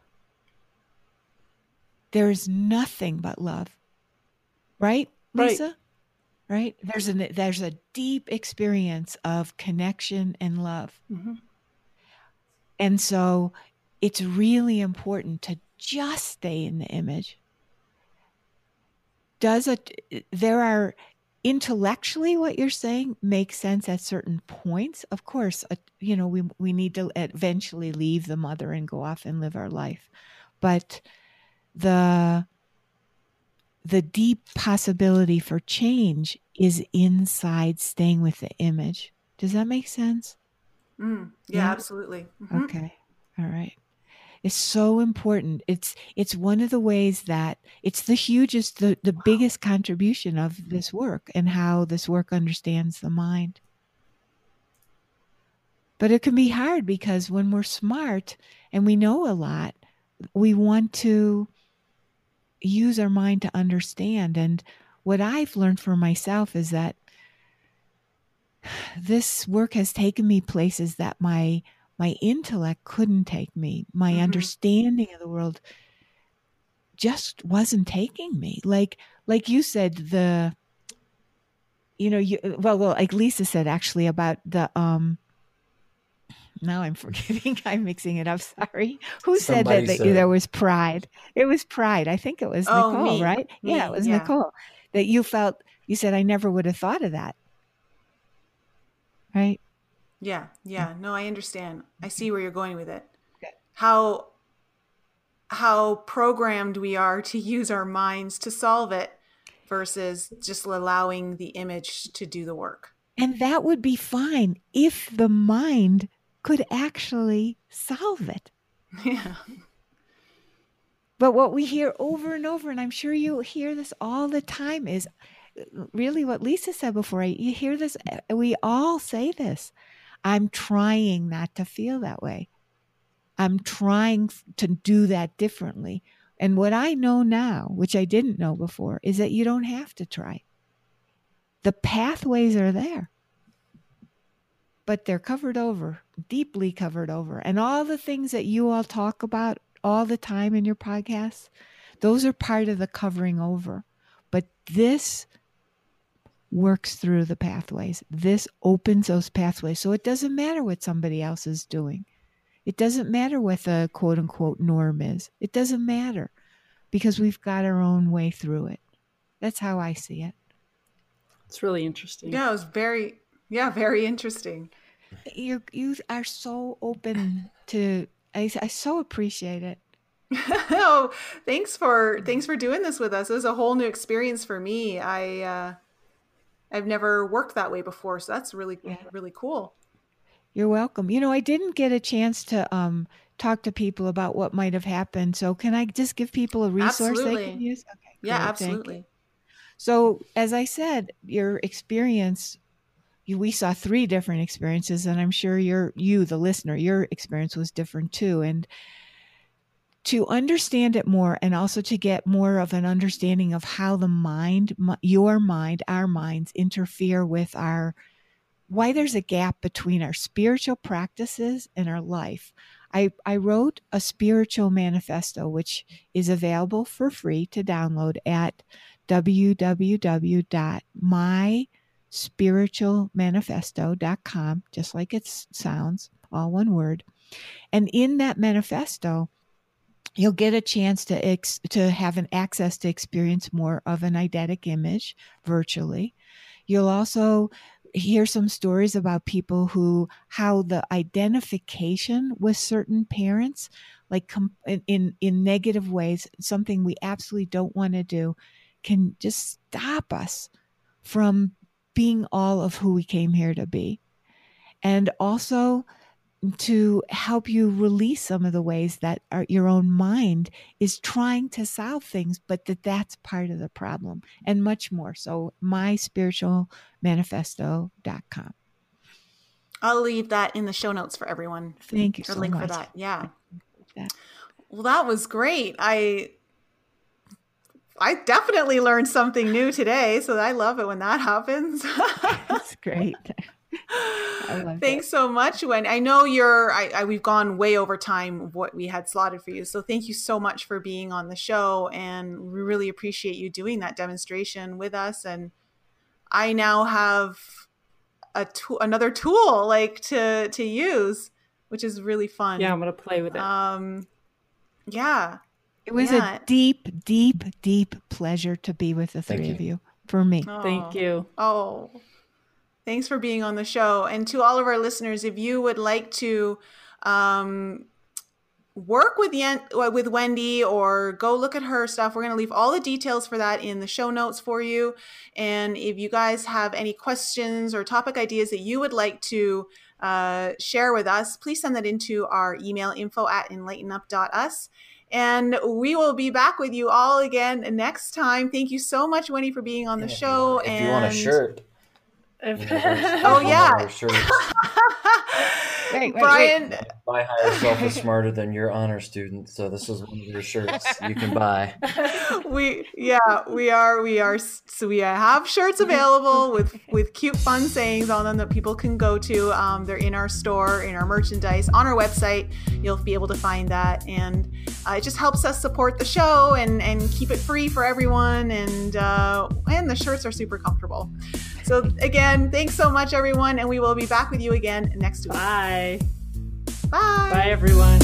There is nothing but love. Right Right. lisa? Right? There's a there's a deep experience of connection and love. Mhm. And so it's really important to just stay in the image. Does it there are intellectually what you're saying makes sense at certain points. Of course uh, you know we we need to eventually leave the mother and go off and live our life. But the the deep possibility for change is inside staying with the image. Does that make sense Mm. Yeah, Yeah. absolutely. Mhm. Okay. All right. It's so important. It's it's one of the ways that it's the hugest the, the biggest contribution of this work and how this work understands the mind. But it can be hard because when we're smart and we know a lot, we want to use our mind to understand. And what I've learned for myself is that this work has taken me places that my my intellect couldn't take me. My Mhm. understanding of the world just wasn't taking me. Like like you said, the you know, you well well like Lisa said actually about the um now I'm forgetting. I'm mixing it up. Sorry. Who said that, that said- there was pride? It was pride. I think it was Oh, Nicole, me. right? yeah, it was yeah. Nicole. That you felt you said I never would have thought of that. Right? Yeah, yeah. No, I understand. I see where you're going with it. Okay. How how programmed we are to use our minds to solve it versus just allowing the image to do the work. And that would be fine if the mind could actually solve it. Yeah. But what we hear over and over, and I'm sure you hear this all the time, is really what Lisa said before. You hear this, eh, we all say this. I'm trying not to feel that way. I'm trying to do that differently. And what I know now, which I didn't know before, is that you don't have to try. The pathways are there, but they're covered over, deeply covered over. And all the things that you all talk about all the time in your podcasts, those are part of the covering over. But this works through the pathways. This opens those pathways. So it doesn't matter what somebody else is doing. It doesn't matter what the quote unquote norm is. It doesn't matter because we've got our own way through it. That's how I see it. It's really interesting. Yeah, it was very yeah, very interesting. You you are so open to I, I so appreciate it. oh, thanks for thanks for doing this with us. It was a whole new experience for me. I uh I've never worked that way before, so that's really Yeah. really cool. You're welcome. You know, I didn't get a chance to um, talk to people about what might have happened. So, can I just give people a resource they can use? Okay. Yeah, great, absolutely. So, as I said, your experience, you, we saw three different experiences, and I'm sure your you, the listener, your experience was different too. And to understand it more, and also to get more of an understanding of how the mind, your mind, our minds interfere with our why there's a gap between our spiritual practices and our life. I, I wrote a spiritual manifesto, which is available for free to download at www.myspiritualmanifesto.com, just like it sounds, all one word. And in that manifesto, you'll get a chance to ex- to have an access to experience more of an eidetic image virtually. You'll also hear some stories about people who how the identification with certain parents like com- in in negative ways something we absolutely don't want to do can just stop us from being all of who we came here to be and also to help you release some of the ways that our, your own mind is trying to solve things, but that that's part of the problem and much more. So, myspiritualmanifesto.com. I'll leave that in the show notes for everyone. Thank you or so link much. for that. Yeah. That. Well, that was great. I I definitely learned something new today, so I love it when that happens. That's great. I love Thanks it. so much, Wendy. I know you're. I, I we've gone way over time what we had slotted for you, so thank you so much for being on the show, and we really appreciate you doing that demonstration with us. And I now have a tool, another tool like to to use, which is really fun. Yeah, I'm gonna play with it. Um. Yeah. It was Yeah. a deep, deep, deep pleasure to be with the three you. of you for me. Thank Oh. you. Oh, thanks for being on the show. And to all of our listeners, if you would like to um, work with Yen- uh, with Wendy or go look at her stuff, we're going to leave all the details for that in the show notes for you. And if you guys have any questions or topic ideas that you would like to uh, share with us, please send that into our email info at enlightenup.us. And we will be back with you all again next time. Thank you so much, Wendy, for being on the If you show. want- if you want a shirt, you Oh, yeah. Wait, wait, Brian, My higher self is smarter than your honor student, so this is one of your shirts you can buy. we yeah we are we are so we have shirts available with with cute fun sayings on them that people can go to. Um, they're in our store in our merchandise on our website. You'll be able to find that and uh, it just helps us support the show and and keep it free for everyone and uh, and the shirts are super comfortable. So again thanks so much everyone and we will be back with you again next week Bye. bye Bye, everyone.